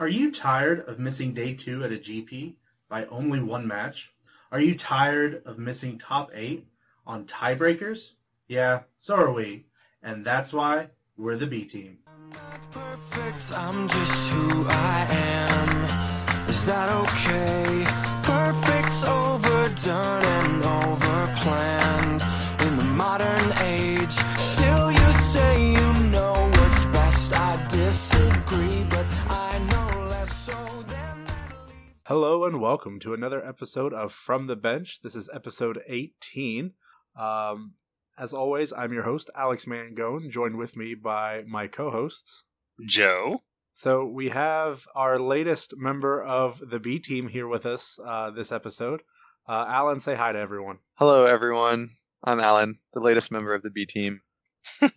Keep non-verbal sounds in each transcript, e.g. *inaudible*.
Are you tired of missing day two at a GP by only one match? Are you tired of missing top eight on tiebreakers? Yeah, so are we. And that's why we're the B team. Perfect, I'm just who I am. Is that okay? Perfect's overdone and overplanned Hello and welcome to another episode of From the Bench. This is episode 18. Um, as always, I'm your host, Alex Mangone, joined with me by my co hosts. Joe. So we have our latest member of the B team here with us uh, this episode. Uh, Alan, say hi to everyone. Hello, everyone. I'm Alan, the latest member of the B team. *laughs* well,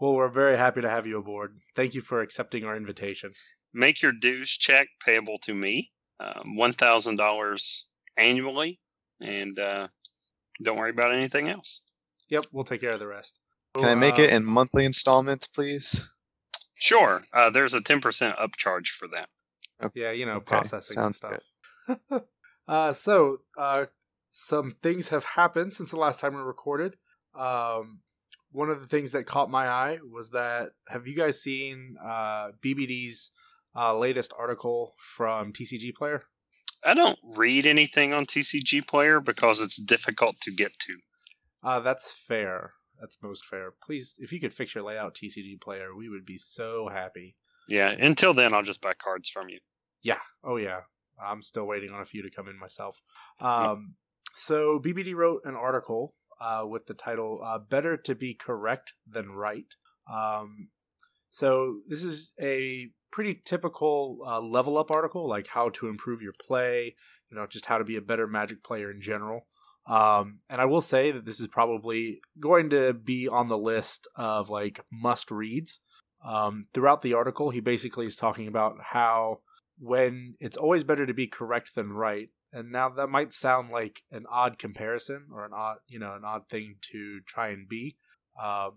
we're very happy to have you aboard. Thank you for accepting our invitation. Make your dues check payable to me, um, one thousand dollars annually, and uh, don't worry about anything else. Yep, we'll take care of the rest. Can I make Uh, it in monthly installments, please? Sure, uh, there's a ten percent upcharge for that. Yeah, you know, Okay, processing and stuff. *laughs* uh, so, uh, some things have happened since the last time we recorded. Um, one of the things that caught my eye was that have you guys seen uh, BBD's uh, latest article from TCG Player? I don't read anything on TCG Player because it's difficult to get to. Uh, that's fair. That's most fair. Please, if you could fix your layout, TCG Player, we would be so happy. Yeah, until then, I'll just buy cards from you. Yeah. Oh, yeah. I'm still waiting on a few to come in myself. Um, so BBD wrote an article uh, with the title uh, "Better to Be Correct Than Right." Um, so this is a pretty typical uh, level up article, like how to improve your play. You know, just how to be a better Magic player in general. Um, and I will say that this is probably going to be on the list of like must reads. Um, throughout the article, he basically is talking about how when it's always better to be correct than right. And now that might sound like an odd comparison or an odd, you know, an odd thing to try and be. Um,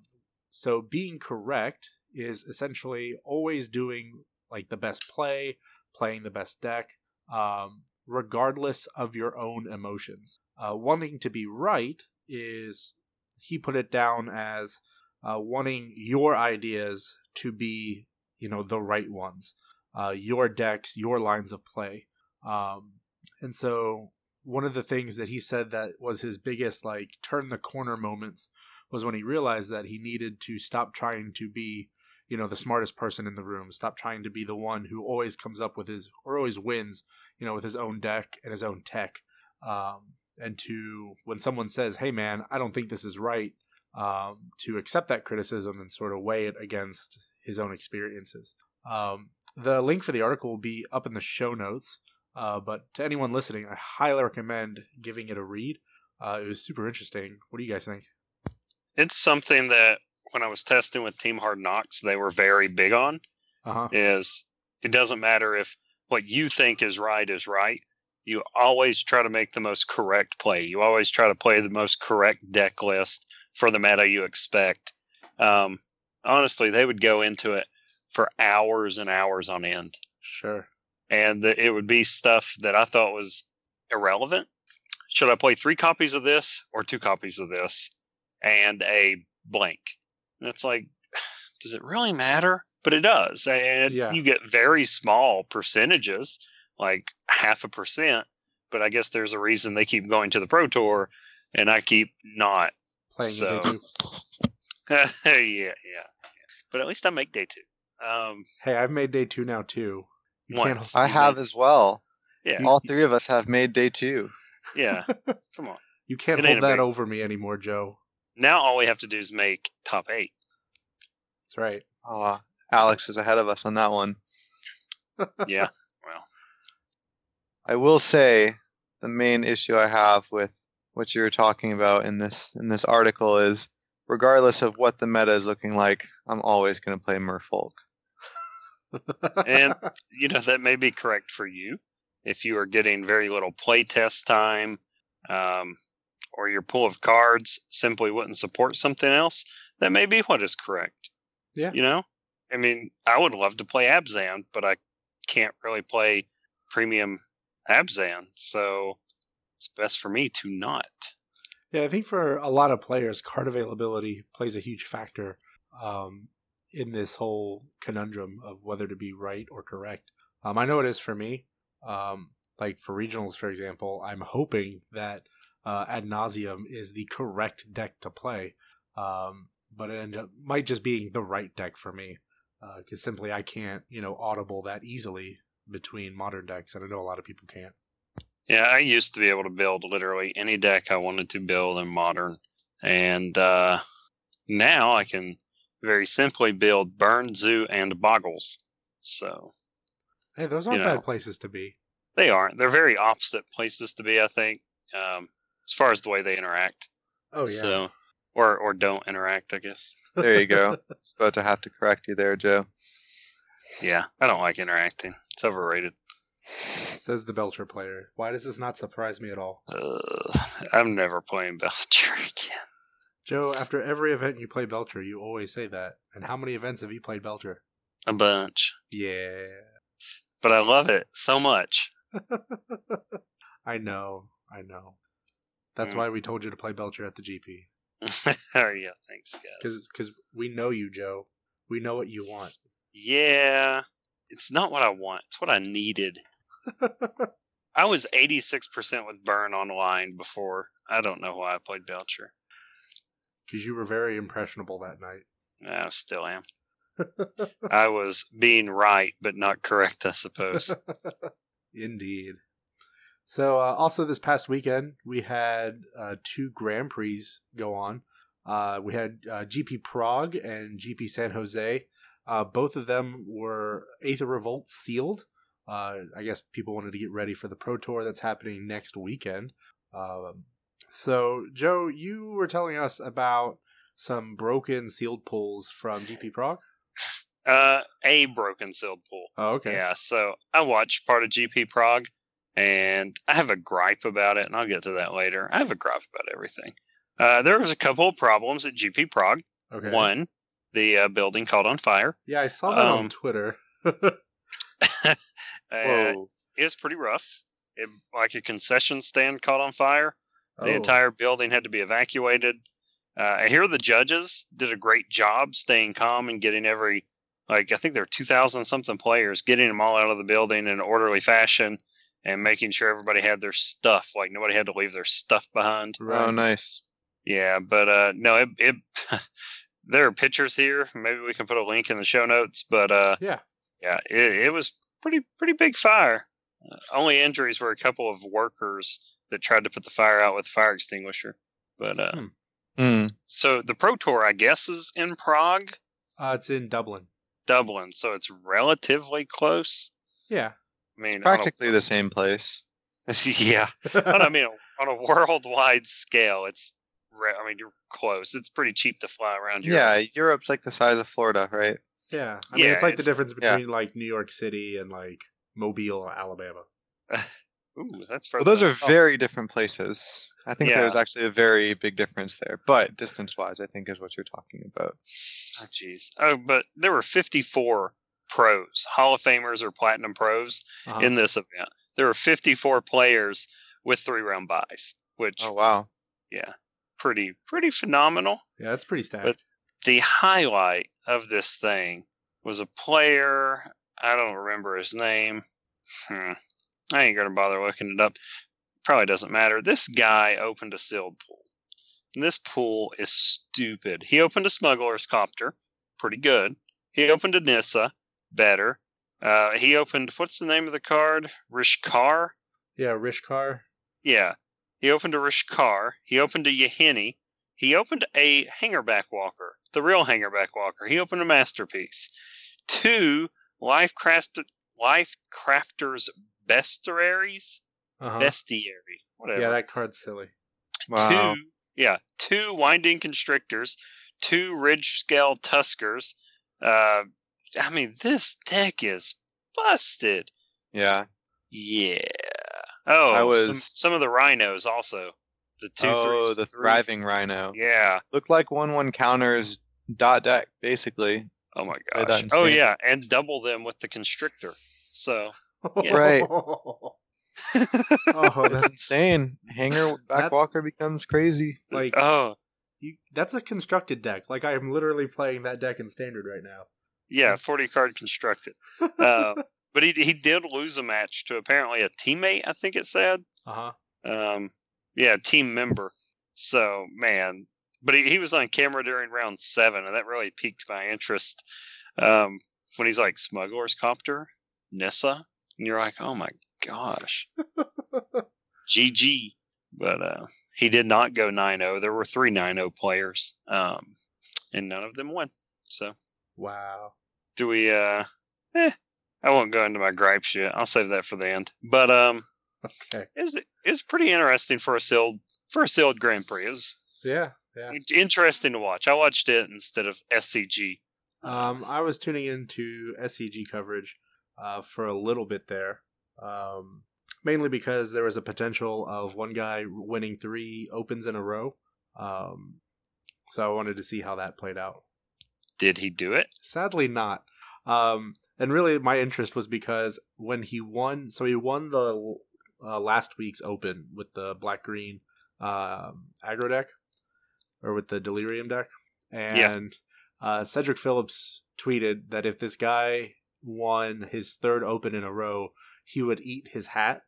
so being correct is essentially always doing like the best play, playing the best deck, um, regardless of your own emotions. Uh, wanting to be right is, he put it down as uh, wanting your ideas to be, you know, the right ones uh, your decks, your lines of play. Um, and so one of the things that he said that was his biggest like turn the corner moments was when he realized that he needed to stop trying to be, you know, the smartest person in the room, stop trying to be the one who always comes up with his or always wins, you know, with his own deck and his own tech. Um, and to when someone says, "Hey, man, I don't think this is right," um, to accept that criticism and sort of weigh it against his own experiences. Um, the link for the article will be up in the show notes. Uh, but to anyone listening, I highly recommend giving it a read. Uh, it was super interesting. What do you guys think? It's something that when I was testing with Team Hard Knocks, they were very big on. Uh huh. is it doesn't matter if what you think is right is right. You always try to make the most correct play. You always try to play the most correct deck list for the meta you expect. Um, honestly, they would go into it for hours and hours on end, Sure. and the, it would be stuff that I thought was irrelevant. Should I play three copies of this or two copies of this and a blank? And it's like, *sighs* does it really matter? But it does. And Yeah. you get very small percentages, like half a percent. But I guess there's a reason they keep going to the Pro Tour and I keep not. Playing So- it day two. yeah, *laughs* yeah, yeah. But at least I make day two. Um, Hey, I've made day two now too. You Once. I You have made- as well. yeah, All three of us have made day two. yeah. *laughs* Come on. You can't It hold that over me anymore, Joe. Now all we have to do is make top eight. That's right. Oh, uh, Alex is ahead of us on that one. *laughs* Yeah. Well, I will say the main issue I have with what you were talking about in this in this article is regardless of what the meta is looking like, I'm always going to play Merfolk. and *laughs* you know that may be correct for you if you are getting very little play test time um, or your pool of cards simply wouldn't support something else that may be what is correct Yeah. you know I mean, I would love to play Abzan, but I can't really play premium Abzan, so it's best for me to not. Yeah, I think for a lot of players, card availability plays a huge factor um, in this whole conundrum of whether to be right or correct. Um, I know it is for me. Um, like for regionals, for example, I'm hoping that uh, Ad Nauseam is the correct deck to play, um, but it up might just being the right deck for me because simply I can't, you know, audible that easily between modern decks, and I know a lot of people can't. Yeah, I used to be able to build literally any deck I wanted to build in modern. And uh, now I can very simply build Burn, Zoo, and Boggles. So Hey, those aren't You know. bad places to be. they aren't. They're very opposite places to be, I think, um, as far as the way they interact. Oh yeah. So, or, or don't interact, I guess. There you go. *laughs* It's about to have to correct you there, Joe. Yeah, I don't like interacting. It's overrated. Says the Belcher player. Why does this not surprise me at all? Uh, I'm never playing *laughs* Belcher again. Joe, after every event you play Belcher, you always say that. And how many events have you played Belcher? A bunch. Yeah. But I love it so much. *laughs* I know. I know. That's Mm. why we told you to play Belcher at the GP. *laughs* oh, yeah, thanks, guys. Because we know you, Joe. We know what you want. Yeah, it's not what I want. It's what I needed. *laughs* I was 86% with Burn online before. I don't know why I played Belcher. Because you were very impressionable that night. I still am. *laughs* I was being right, but not correct, I suppose. Indeed. So, uh, also this past weekend, we had uh, two Grand Prix go on. Uh, we had uh, GP Prague and GP San Jose. Uh, both of them were Aether Revolt sealed. Uh, I guess people wanted to get ready for the Pro Tour that's happening next weekend. Um, so, Joe, you were telling us about some broken sealed pulls from GP Prague. uh, a broken sealed pool. Oh, okay. Yeah, so I watched part of GP Prague, and I have a gripe about it, and I'll get to that later. I have a gripe about everything. Uh, there was a couple of problems at GP Prague. Okay. One, the uh, building caught on fire. Yeah, I saw that on Um, Twitter. *laughs* *laughs* Uh, was pretty rough. It, like a concession stand caught on fire. The Oh. entire building had to be evacuated. Uh, I hear the judges did a great job staying calm and getting every, like, I think there were 2,000 something players, getting them all out of the building in an orderly fashion and making sure everybody had their stuff. Like, nobody had to leave their stuff behind. Oh, nice. Yeah, but uh, no, it, it *laughs* there are pictures here. Maybe we can put a link in the show notes. But uh, Yeah. yeah, it, it was pretty pretty big fire. Uh, only injuries were a couple of workers that tried to put the fire out with a fire extinguisher. But uh, Hmm. Hmm. so the Pro Tour, I guess, is in Prague, Uh, it's in Dublin. Dublin, so it's relatively close. Yeah. I mean, on a- Practically the same place. *laughs* yeah. But I mean, *laughs* on a worldwide scale, it's. I mean, you're close. It's pretty cheap to fly around. Europe. Yeah, Europe's like the size of Florida, right? yeah. I mean, Yeah, it's like the it's- difference yeah. between like New York City and like Mobile, Alabama. *laughs* Ooh, that's Well, those are oh, very different places. I think Yeah. there's actually a very big difference there, but distance-wise, I think is what you're talking about. Oh, jeez. Oh, but there were 54 pros, Hall of Famers or Platinum pros Uh-huh. in this event. There were 54 players with three round buys, which, Oh wow! yeah, pretty pretty phenomenal. yeah, that's pretty stacked. But- The highlight of this thing was a player. I don't remember his name. Hmm. I ain't gonna bother looking it up. Probably doesn't matter. This guy opened a sealed pool. And this pool is stupid. He opened a smuggler's copter, pretty good. He opened a Nissa, better. Uh, he opened what's the name of the card? Rishkar. yeah, Rishkar. Yeah. He opened a Rishkar. He opened a Yahenni. He opened a Hangarback Walker, the real Hangarback Walker. He opened a Masterpiece. Two Life, Craft- Life Crafters Bestiaries? Uh-huh. Bestiary. Whatever. Yeah, that card's silly. Wow! Two, yeah, two Winding Constrictors, two Ridge Scale Tuskers. Uh, I mean, this deck is busted. Yeah. Yeah. Oh, I was- some, some of the rhinos also. The two, oh, threes, the three- thriving rhino. Yeah, Looked like one-one counters dot deck basically. Oh my Play gosh. Oh Standard. yeah, and double them with the constrictor. So Yeah. Right. *laughs* *laughs* oh, That's that's insane. Hanger That- backwalker becomes crazy. like oh you, that's a constructed deck. Like I am literally playing that deck in standard right now. Yeah, *laughs* forty card constructed. Uh, *laughs* but he he did lose a match to apparently a teammate. I think it said. Uh huh. Um, yeah, team member. So man, but he, he was on camera during round seven, and that really piqued my interest. Um, when he's like smuggler's copter, Nissa, and you're like, oh my gosh, *laughs* GG. But uh, he did not go 9-0. There were three 9-0 players, um, and none of them won. So Wow. Do we? uh eh, I won't go into my gripes yet. I'll save that for the end. But um, Okay. it's it's pretty interesting for a sealed for a sealed Grand Prix. It was Yeah. Yeah. interesting to watch. I watched it instead of SCG. Um, I was tuning into SCG coverage uh, for a little bit there, um, mainly because there was a potential of one guy winning three opens in a row. Um, so I wanted to see how that played out. Did he do it? Sadly, not. Um, and really, my interest was because when he won, so he won the uh, last week's Open with the black green um, aggro deck, or with the Delirium deck, and uh, Cedric Phillips tweeted that if this guy won his third Open in a row, he would eat his hat.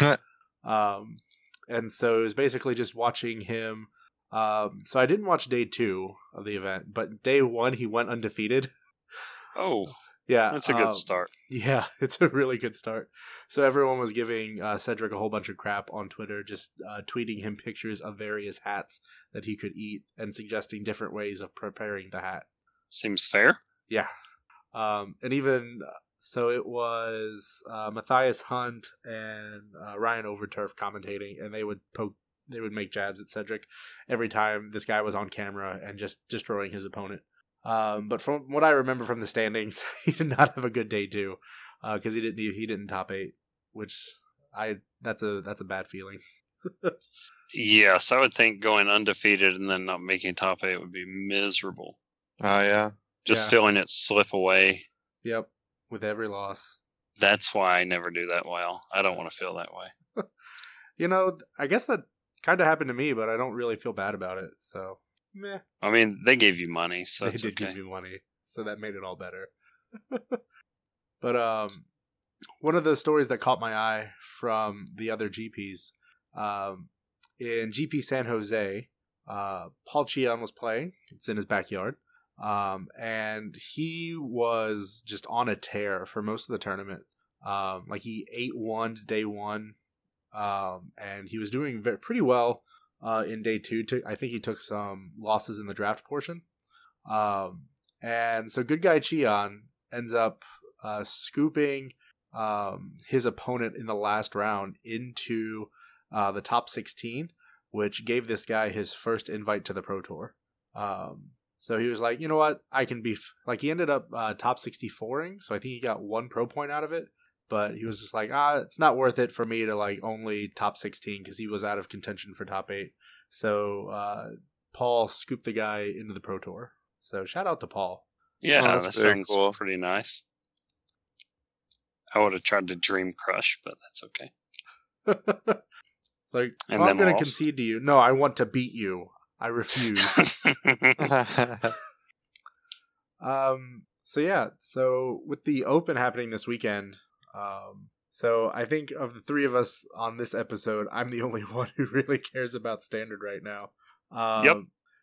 *laughs* um, and so it was basically just watching him. Um, so I didn't watch day two of the event, but day one he went undefeated. *laughs* Oh, Yeah, that's a good um, start. Yeah, *laughs* it's a really good start. So everyone was giving uh, Cedric a whole bunch of crap on Twitter, just uh, tweeting him pictures of various hats that he could eat and suggesting different ways of preparing the hat. Seems fair. Yeah, um, and even so, it was uh, Matthias Hunt and uh, Ryan Overturf commentating, and they would poke, they would make jabs at Cedric every time this guy was on camera and just destroying his opponent. Um, but from what I remember from the standings, *laughs* he did not have a good day too, because he didn't he didn't top eight, which I that's a that's a bad feeling. Yes, I would think going undefeated and then not making top eight would be miserable. Oh yeah. Just Yeah. feeling it slip away. Yep, with every loss. That's why I never do that well. I don't want to feel that way. *laughs* You know, I guess that kind of happened to me, but I don't really feel bad about it. So, meh. I mean, they gave you money, so they did okay. give me money, so that made it all better. *laughs* but um, one of the stories that caught my eye from the other GPs, um, in GP San Jose, uh, Paul Cheon was playing. It's in his backyard, um, and he was just on a tear for most of the tournament. Um, like he ate one day one, um, and he was doing ve- pretty well uh, in day two. Took- I think he took some losses in the draft portion. Um, and so good guy Cheon ends up uh, scooping um, his opponent in the last round into uh, the top 16, which gave this guy his first invite to the Pro Tour. Um, so he was like, you know what, I can be f-. like he ended up uh, top 64ing, so I think he got one pro point out of it. But he was just like, ah, it's not worth it for me to like only top 16 because he was out of contention for top eight. So uh, Paul scooped the guy into the Pro Tour. So shout out to Paul. Yeah, Oh, that that's very sounds cool. pretty nice. I would have tried to dream crush, but that's okay. *laughs* like, And well, I'm then going to concede to you. No, I want to beat you. I refuse. *laughs* *laughs* um. So yeah. So with the Open happening this weekend, um. So I think of the three of us on this episode, I'm the *laughs* only one who really cares about standard right now. Um, Yep.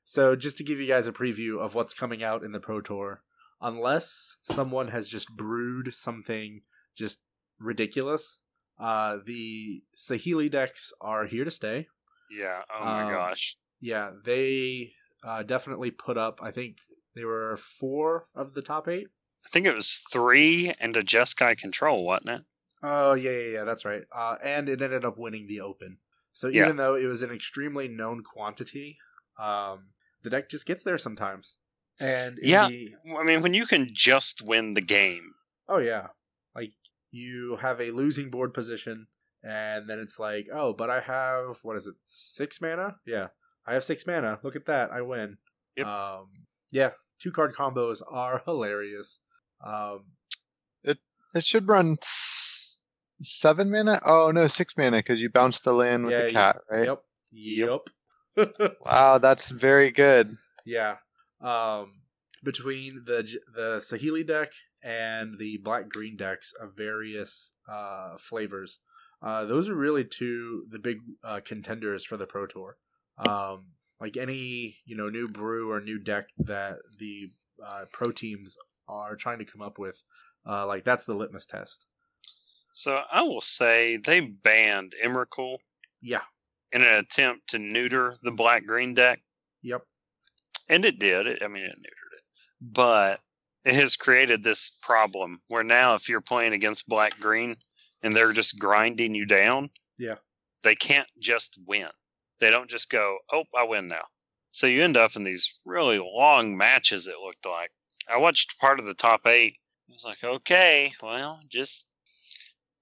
So just to give you guys a preview of what's coming out in the Pro Tour, unless someone has just brewed something just ridiculous, uh, the Saheeli decks are here to stay. yeah. Oh my Um, gosh. Yeah, they uh, definitely put up. I think they were four of the top eight. I think it was three and a Jeskai control, wasn't it? Oh yeah, yeah, yeah. That's right. Uh, and it ended up winning the Open. So Yeah. even though it was an extremely known quantity, um, the deck just gets there sometimes. And Yeah. the- I mean, when you can just win the game, oh yeah, like you have a losing board position, and then it's like, oh, but I have what is it, six mana? Yeah, I have six mana. Look at that, I win. Yep. Um, yeah, two card combos are *laughs* hilarious. Um, It it should run seven mana. Oh no, six mana because you bounce the land with Yeah, the cat, right? Yep. Yep. *laughs* Wow, that's very good. yeah. Um, between the the Saheeli deck and the black green decks of various uh, flavors, uh, those are really two the big uh, contenders for the Pro Tour. Um, like any you know new brew or new deck that the uh, pro teams are trying to come up with, uh, like that's the litmus test. So I will say they banned Emrakul Yeah. in an attempt to neuter the black green deck. Yep. And it did. It, I mean, it neutered it. But it has created this problem where now if you're playing against black green and they're just grinding you down, Yeah. they can't just win. They don't just go, oh, I win now. So you end up in these really long matches, it looked like. I watched part of the top eight. I was like, okay, well, just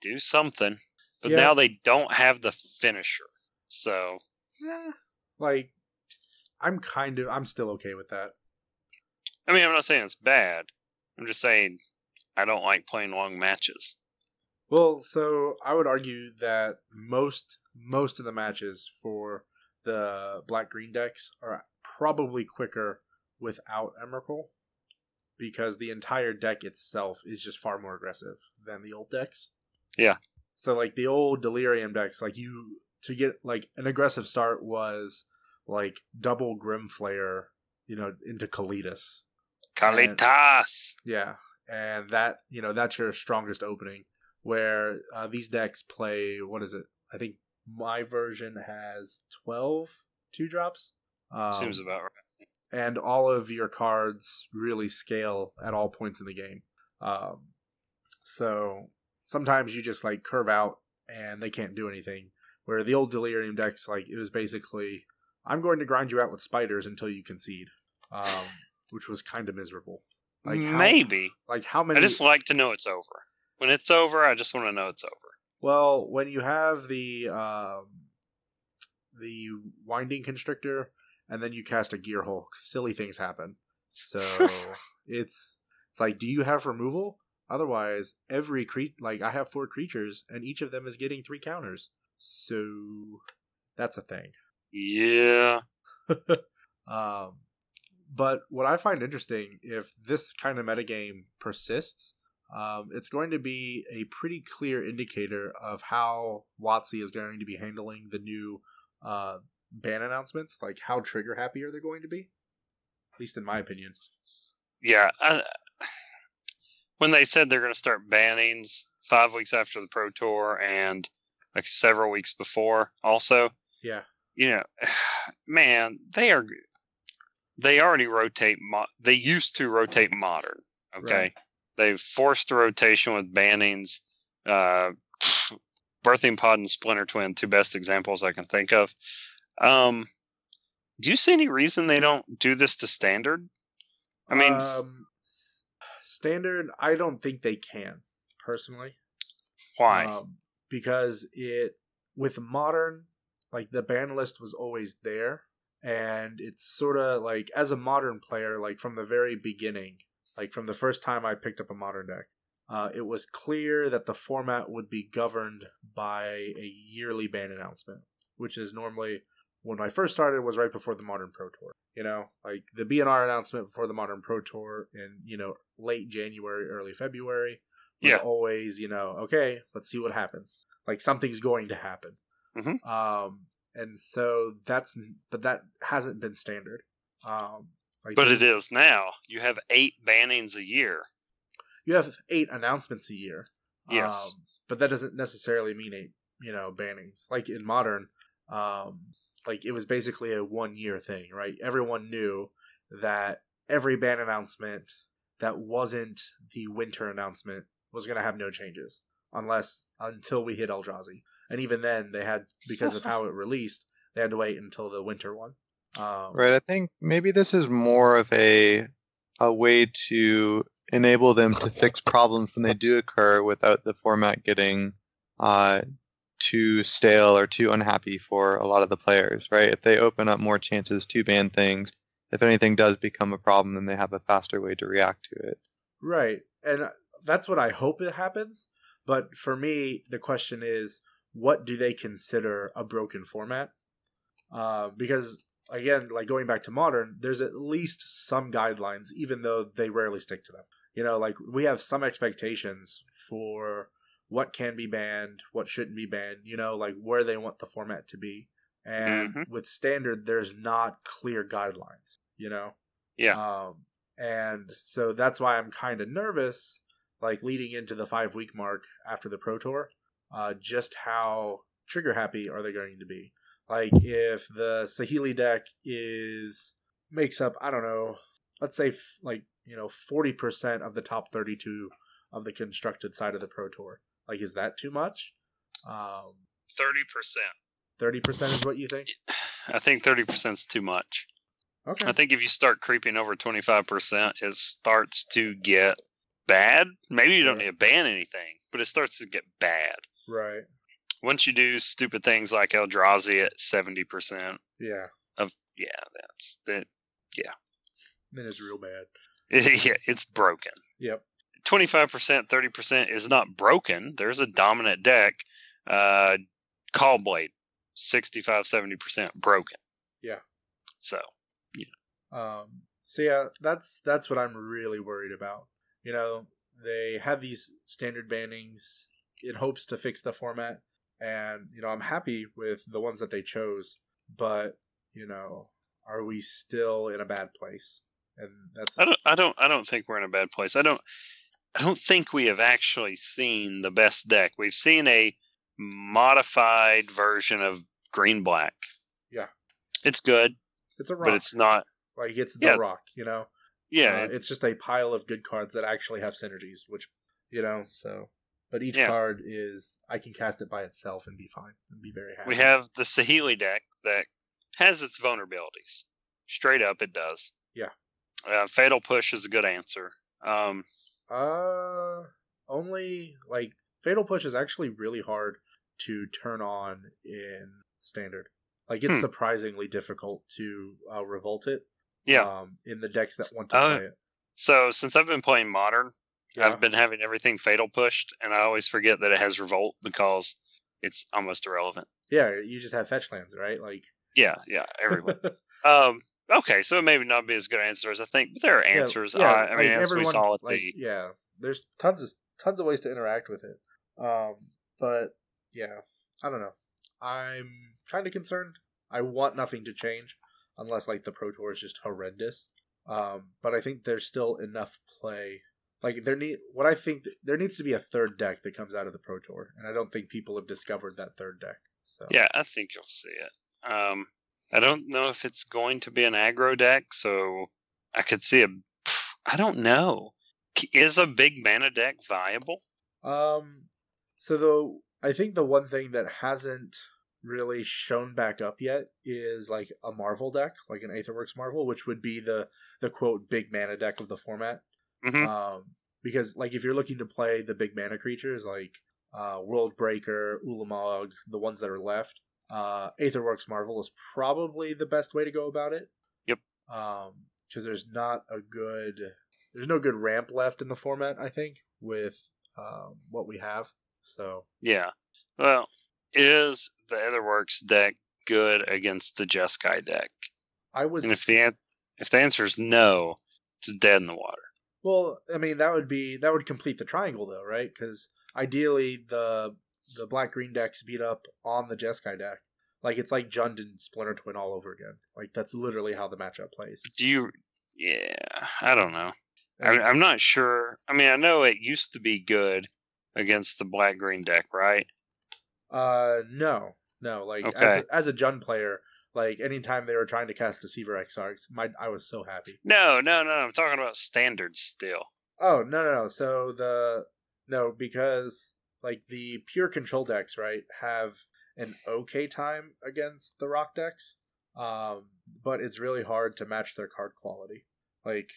do something. But Yeah. now they don't have the finisher. So Yeah. Like, I'm kind of I'm still okay with that. I mean, I'm not saying it's bad. I'm just saying I don't like playing long matches. Well, so I would argue that most most of the matches for the black green decks are probably quicker without Emrakul because the entire deck itself is just far more aggressive than the old decks. Yeah. So like the old Delirium decks, like you to get like an aggressive start was like double Grim Flayer, you know, into Kalitas. Kalitas. Yeah, and that you know that's your strongest opening. Where uh, these decks play, what is it? I think my version has 12 two drops. Um, Seems about right. And all of your cards really scale at all points in the game. Um, so sometimes you just like curve out and they can't do anything. Where the old Delirium decks, like it was basically, I'm going to grind you out with spiders until you concede, um, *sighs* which was kind of miserable. Like how, Maybe. like how many? I just like to know it's over. When it's over, I just want to know it's over. Well, when you have the um, the winding constrictor, and then you cast a gear hulk, silly things happen. So *laughs* it's it's like, do you have removal? Otherwise, every cre like I have four creatures, and each of them is getting three counters. So that's a thing. Yeah. *laughs* Um, but what I find interesting, if this kind of metagame persists, um, it's going to be a pretty clear indicator of how WotC is going to be handling the new uh, ban announcements. Like how trigger happy are they going to be? At least in my opinion. Yeah. I, when they said they're going to start bannings five weeks after the Pro Tour and like several weeks before, also, Yeah. you know, *sighs* man, they are they already rotate. Mo- they used to rotate modern. Okay, Right. they've forced the rotation with bannings. Uh, *sniffs* Birthing Pod and Splinter Twin, two best examples I can think of. Um, do you see any reason they don't do this to standard? I mean, um, standard. I don't think they can personally. why? Um, because it with modern, like the ban list was always there, and it's sort of like as a modern player, like from the very beginning, like from the first time I picked up a modern deck, uh, it was clear that the format would be governed by a yearly ban announcement, which is normally when I first started was right before the Modern Pro Tour. You know, like the BNR announcement before the Modern Pro Tour in you know late January, early February was Yeah. always you know okay, let's see what happens. Like something's going to happen. Mhm. Um, and so that's but that hasn't been standard. Um, like but it is now. You have eight bannings a year. you have eight announcements a year. Yes. Um, but that doesn't necessarily mean eight, you know, bannings. Like in modern, um, like it was basically a one year thing, right? Everyone knew that every band announcement that wasn't the winter announcement was going to have no changes unless until we hit Eldrazi. And even then, they had because of how it *laughs* released, they had to wait until the winter one. Um, Right. I think maybe this is more of a a way to enable them to fix problems when they do occur without the format getting uh, too stale or too unhappy for a lot of the players. Right. If they open up more chances to ban things if anything does become a problem, then they have a faster way to react to it. Right. And that's what I hope it happens. But for me, the question is what do they consider a broken format? Uh, because, again, like going back to modern, there's at least some guidelines, even though they rarely stick to them. You know, like we have some expectations for what can be banned, what shouldn't be banned, you know, like where they want the format to be. And Mhm. with standard, there's not clear guidelines, you know? Yeah. Um, and so that's why I'm kind of nervous, like leading into the five week mark after the Pro Tour, uh, just how trigger happy are they going to be? Like if the Saheeli deck is makes up, I don't know, let's say f- like you know forty percent of the top thirty two of the constructed side of the Pro Tour. Like, is that too much? Um, Thirty percent. Thirty percent is what you think? I think thirty percent is too much. Okay. I think if you start creeping over twenty five percent, it starts to get bad. Maybe you don't need to ban anything, but it starts to get bad. right. Once you do stupid things like Eldrazi at seventy percent Yeah. of yeah, that's that yeah. Then it's real bad. *laughs* yeah, it's broken. Yep. 25%, 30% is not broken. There's a dominant deck. Uh, Caw-Blade, 65, 70% broken. Yeah. So, yeah. Um, so yeah, that's that's what I'm really worried about. You know, they have these standard bannings in hopes to fix the format, and you know, I'm happy with the ones that they chose, but you know, are we still in a bad place? And that's I don't, I don't, I don't think we're in a bad place. I don't, I don't think we have actually seen the best deck. We've seen a modified version of Green Black. Yeah. It's good, it's a rock, but it's not. like it's the Yeah, rock. You know, Yeah, Uh, it's just a pile of good cards that actually have synergies, which you know, so. But each Yeah. card is I can cast it by itself and be fine and be very happy. We have the Saheeli deck that has its vulnerabilities. Straight up, it does. Yeah. Uh, Fatal Push is a good answer. Um, Uh, only like Fatal Push is actually really hard to turn on in standard. Like it's Hmm. surprisingly difficult to uh, revolt it. yeah. Um, in the decks that want to Uh, play it. so since I've been playing Modern, Yeah. I've been having everything Fatal pushed, and I always forget that it has Revolt because it's almost irrelevant. yeah, you just have fetch lands, right? Like Yeah, yeah, everyone. *laughs* um, okay, so it may not be as good answer as I think, but there are answers. yeah, I, I mean, like, as we saw with like, the yeah, there's tons of tons of ways to interact with it. Um, but yeah, I don't know. I'm kind of concerned. I want nothing to change unless like the Pro Tour is just horrendous. Um, but I think there's still enough play. Like there need what I think there needs to be a third deck that comes out of the Pro Tour, and I don't think people have discovered that third deck. So Yeah, I think you'll see it. Um, I don't know if it's going to be an aggro deck, so I could see a. I don't know. Is a big mana deck viable? Um, so though I think the one thing that hasn't really shown back up yet is like a Marvel deck, like an Aetherworks Marvel, which would be the the quote big mana deck of the format. Mhm. Um, because like if you're looking to play the big mana creatures like uh, World Breaker, Ulamog, the ones that are left, uh, Aetherworks Marvel is probably the best way to go about it. Yep. Um, because there's not a good, there's no good ramp left in the format. I think with um, what we have. So Yeah. Well, is the Aetherworks deck good against the Jeskai deck? I would. And if the an- if the answer is no, it's dead in the water. well, I mean that would be that would complete the triangle though, right? Because ideally the the black green decks beat up on the Jeskai deck. Like it's like Jund and Splinter Twin all over again. Like that's literally how the matchup plays. Do you? Yeah, I don't know. I, I'm not sure. I mean, I know it used to be good against the black green deck, right? Uh, no, no. Like as a, as a Jund player, like anytime they were trying to cast Deceiver Exarchs, my I was so happy. No, no, no. I'm talking about standards still. Oh no no no! So the no because like the pure control decks right have an okay time against the rock decks, um, but it's really hard to match their card quality. Like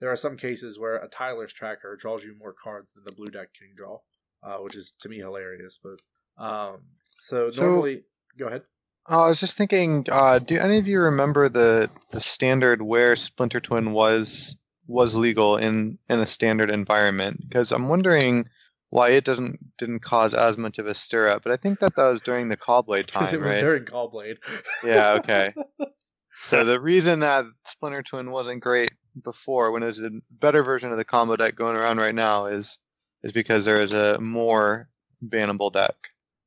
there are some cases where a Tireless Tracker draws you more cards than the blue deck can draw, uh, which is to me hilarious. But um, so So- normally, go ahead. Oh, I was just thinking. Uh, do any of you remember the the standard where Splinter Twin was was legal in in a standard environment? Because I'm wondering why it doesn't didn't cause as much of a stir up. But I think that that was during the Caw-Blade *laughs* time, Because it was right? during Caw-Blade. *laughs* Yeah. Okay. *laughs* so the reason that Splinter Twin wasn't great before, when there's a better version of the combo deck going around right now, is is because there is a more bannable deck.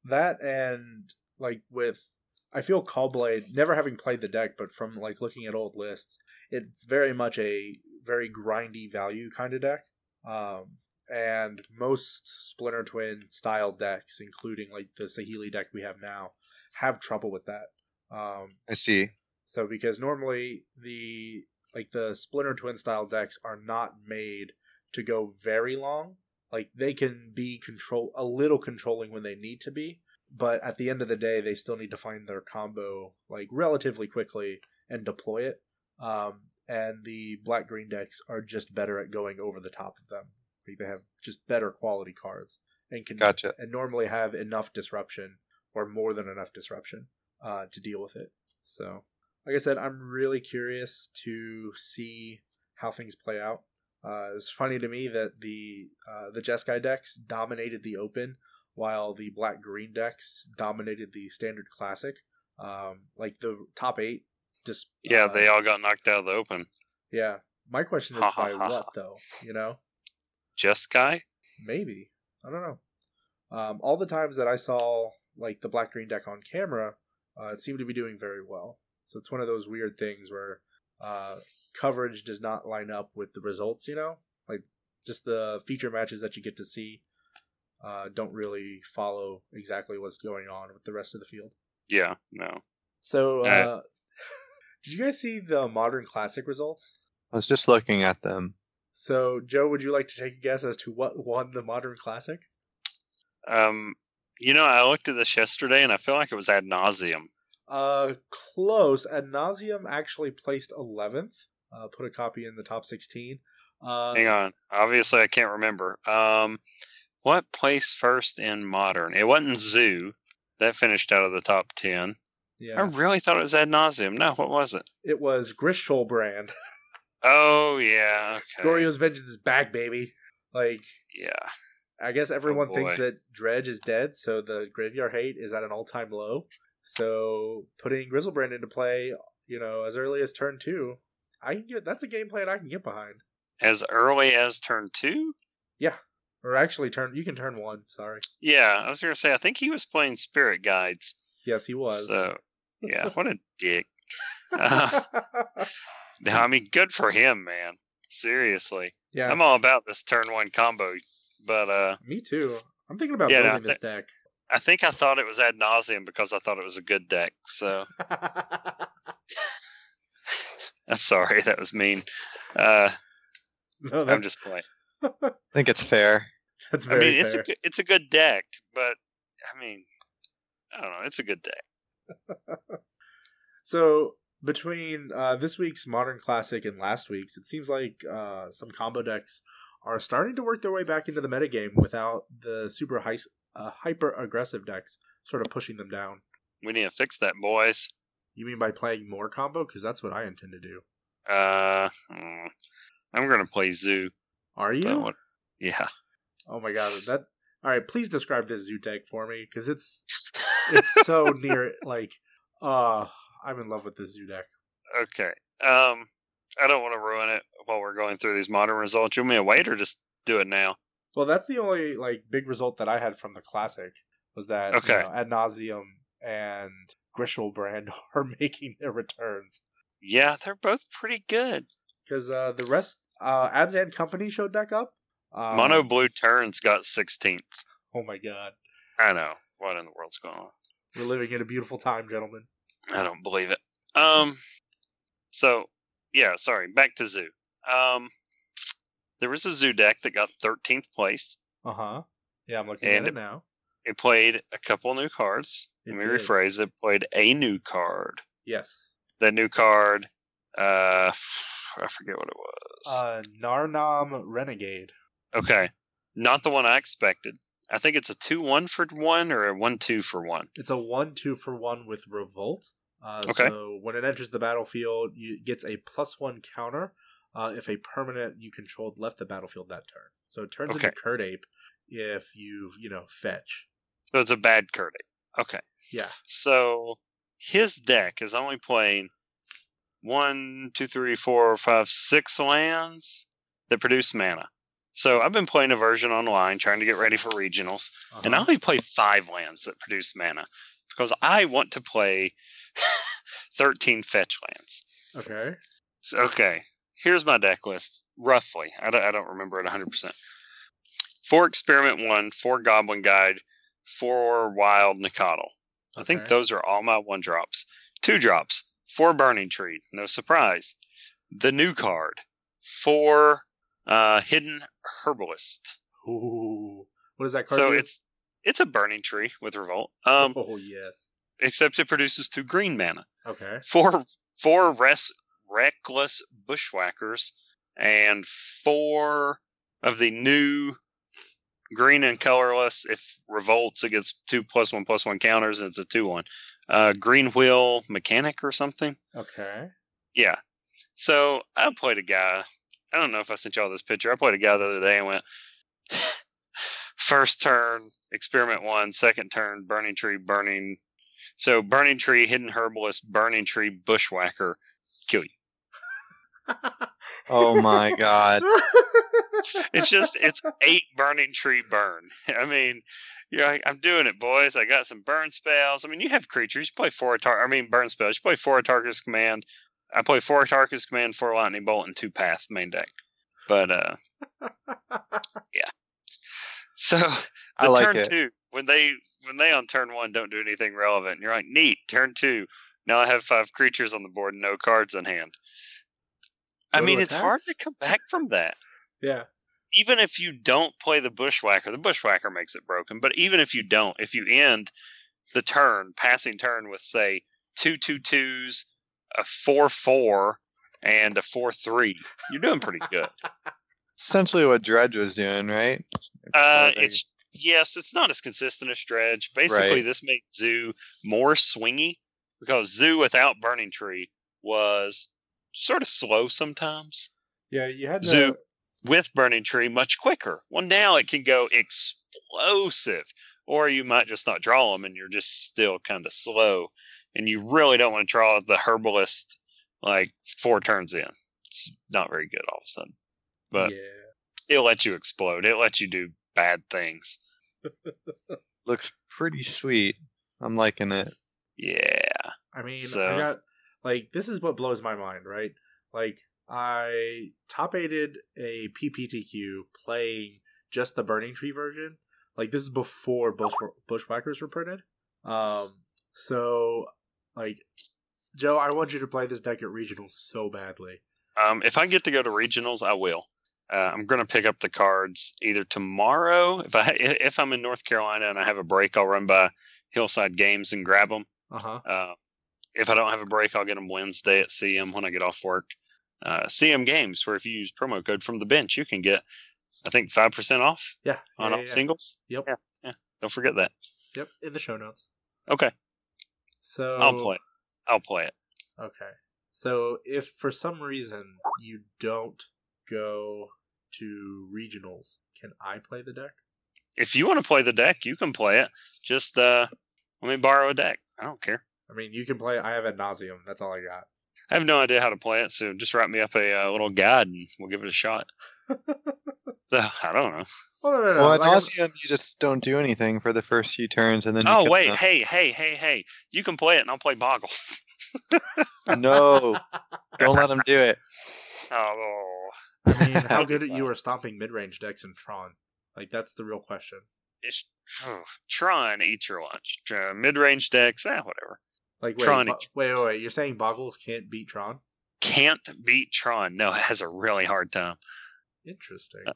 That and like with I feel Caw-Blade, never having played the deck, but from like looking at old lists, it's very much a very grindy value kind of deck. Um, and most Splinter Twin style decks, including like the Saheeli deck we have now, have trouble with that. Um, I see. so because normally the like the Splinter Twin style decks are not made to go very long. Like they can be control a little controlling when they need to be, but at the end of the day they still need to find their combo like relatively quickly and deploy it. Um, and the black green decks are just better at going over the top of them. Like they have just better quality cards and can Gotcha. and normally have enough disruption or more than enough disruption uh, to deal with it. So, like I said, I'm really curious to see how things play out. Uh, it's funny to me that the uh, the Jeskai decks dominated the Open, while the Black Green decks dominated the Standard Classic. Um, like the top eight, just Yeah, uh, they all got knocked out of the open. yeah. My question is by what though? You know, Just guy? maybe I don't know. Um, all the times that I saw like the black green deck on camera, uh, it seemed to be doing very well. So it's one of those weird things where uh, coverage does not line up with the results. You know, like just the feature matches that you get to see uh, don't really follow exactly what's going on with the rest of the field. Yeah, no. So, uh, Uh, *laughs* did you guys see the modern classic results? I was just looking at them. So, Joe, would you like to take a guess as to what won the modern classic? Um, you know, I looked at this yesterday and I feel like it was ad nauseam. Uh, close. Ad nauseam actually placed 11th. Uh, put a copy in the top 16. Uh, Hang on. Obviously, I can't remember. Um, what placed first in modern? It wasn't Zoo. That finished out of the top 10. Yeah. I really thought it was ad nauseam. No, what was it? It was Griselbrand. *laughs* Oh, yeah. Okay. Goryo's Vengeance is back, baby. Like, Yeah. I guess everyone Oh, thinks that Dredge is dead, so the graveyard hate is at an all time low. So putting Griselbrand into play, you know, as early as turn two, I can get that's a game plan I can get behind. As early as turn two? Yeah. Or actually, turn you can turn one. Sorry. Yeah, I was going to say, I think he was playing Spirit Guides. Yes, he was. So, yeah, what a dick. *laughs* Uh, I mean, good for him, man. Seriously. yeah, I'm all about this turn one combo, but uh, me too. I'm thinking about Yeah, no, moving this deck. I think I thought it was ad nauseam because I thought it was a good deck. So *laughs* *laughs* I'm sorry, that was mean. Uh, no, I'm just playing. *laughs* I think it's fair. that's very I very mean, it's a good- it's a good deck, but I mean, I don't know. It's a good deck. So between uh, this week's Modern Classic and last week's, it seems like uh, some combo decks are starting to work their way back into the metagame without the super high, uh, hyper aggressive decks sort of pushing them down. We need to fix that, boys. You mean by playing more combo? Because that's what I intend to do. Uh, mm, I'm gonna play Zoo. Are you? yeah. Oh my god, that. All right, please describe this zoo deck for me because it's *laughs* it's so near like uh I'm in love with this zoo deck. Okay. Um, I don't want to ruin it while we're going through these modern results. You want me to wait or just do it now? Well, that's the only like big result that I had from the classic was that Okay. you know, Ad nauseam and Griselbrand *laughs* are making their returns Yeah, they're both pretty good. because uh, the rest uh, Abzan Company showed back up. Um, Mono Blue Tron got 16th. Oh my god, I know. What in the world's going on? we're living in a beautiful time, gentlemen. I don't believe it. Um, so yeah, sorry. Back to Zoo. Um, there was a Zoo deck that got 13th place. Uh huh. Yeah, I'm looking And- at it now. It played a couple new cards. It Let me did. rephrase. It played a new card. Yes. That new card, uh, I forget what it was. Uh, Narnam Renegade. Okay. Not the one I expected. I think it's a two one for one or a one two for one. It's a one two for one with revolt. Uh, Okay. So when it enters the battlefield, you it gets a plus one counter uh, if a permanent you controlled left the battlefield that turn. So it turns Okay. into Kird Ape if you you know fetch. So it's a bad Kird. Okay. Yeah. So his deck is only playing one, two, three, four, five, six lands that produce mana. So I've been playing a version online trying to get ready for regionals, and I Uh-huh. only play five lands that produce mana because I want to play *laughs* 13 fetch lands. Okay. So, okay, here's my deck list roughly. I don't, I don't remember it 100%. Four Experiment 1, four Goblin Guide, four Wild Nacatl. I think those are all my one drops. Two drops, four Burning Tree, no surprise. The new card, four uh, Hidden Herbalist. Ooh. What is that card So do? it's it's a Burning Tree with Revolt, um, oh yes. except it produces two green mana. Okay. four four res, reckless bushwhackers and four of the new green and colorless if revolts it gets two plus one plus one counters and it's a two one uh green wheel mechanic or something Okay. yeah so i played a guy i don't know if i sent y'all this picture. I played a guy the other day and went *sighs* first turn experiment one second turn burning tree burning so burning tree hidden herbalist burning tree bushwhacker kill you. *laughs* Oh my god. *laughs* it's just it's eight burning tree burn. *laughs* I mean you're like i'm doing it boys. I got some burn spells. I mean you have creatures. You play four tar i mean burn spells. You play four Atarka's command i play four Tarkus command four lightning bolt and two path main deck but uh *laughs* yeah. so I like turn it. two when they when they on turn one don't do anything relevant you're like neat turn two now i have five creatures on the board and no cards in hand i Go to mean it's hard to come back from that yeah. even if you don't play the bushwhacker, the bushwhacker makes it broken. But even if you don't, if you end the turn, passing turn with say two two twos, a four four, and a four three, you're doing pretty good. *laughs* Essentially what Dredge was doing, right? Uh, it's yes, it's not as consistent as Dredge. Basically, Right. this made Zoo more swingy because Zoo without Burning Tree was sort of slow sometimes. Yeah. You had to. Zoo with Burning Tree much quicker. Well, now it can go explosive, or you might just not draw them and you're just still kind of slow, and you really don't want to draw the Herbalist like four turns in. It's not very good all of a sudden, but yeah. it lets you explode. It lets you do bad things. *laughs* looks pretty sweet. I'm liking it. Yeah. I mean, I got like this is what blows my mind, right? Like I top eighted a PPTQ playing just the Burning Tree version. Like this is before Bush Bushwhackers were printed. Um, so like Joe, I want you to play this deck at regionals so badly. Um, if I get to go to regionals, I will. Uh, I'm going to pick up the cards either tomorrow. If I if I'm in North Carolina and I have a break, I'll run by Hillside Games and grab them. Uh huh. Uh, if I don't have a break, I'll get them Wednesday at CM when I get off work. Uh, CM Games, where if you use promo code from the bench, you can get, I think, five percent off Yeah. on yeah, all yeah. singles. Yep. Yeah, yeah. Don't forget that. Yep. In the show notes. Okay, So I'll play. it. I'll play it. Okay. So if for some reason you don't go to regionals, can I play the deck? If you want to play the deck, you can play it. Just uh, let me borrow a deck. I don't care. I mean, you can play. I have ad nauseam. That's all I got. I have no idea how to play it, so just write me up a uh, little guide and we'll give it a shot. *laughs* So, I don't know. Oh no, no, no. well, at like, you just don't do anything for the first few turns, and then you Oh kill wait, them. hey, hey, hey, hey! You can play it, and I'll play Boggles. *laughs* no, don't let them do it. *laughs* oh, I mean, how good you are stomping mid-range decks in Tron? Like that's the real question. it's oh, Tron eat your lunch. Uh, mid-range decks, eh, whatever. Like wait, Tron Bo- wait, wait, wait. You're saying Boggles can't beat Tron? Can't beat Tron. No, it *laughs* has a really hard time. Interesting. Uh,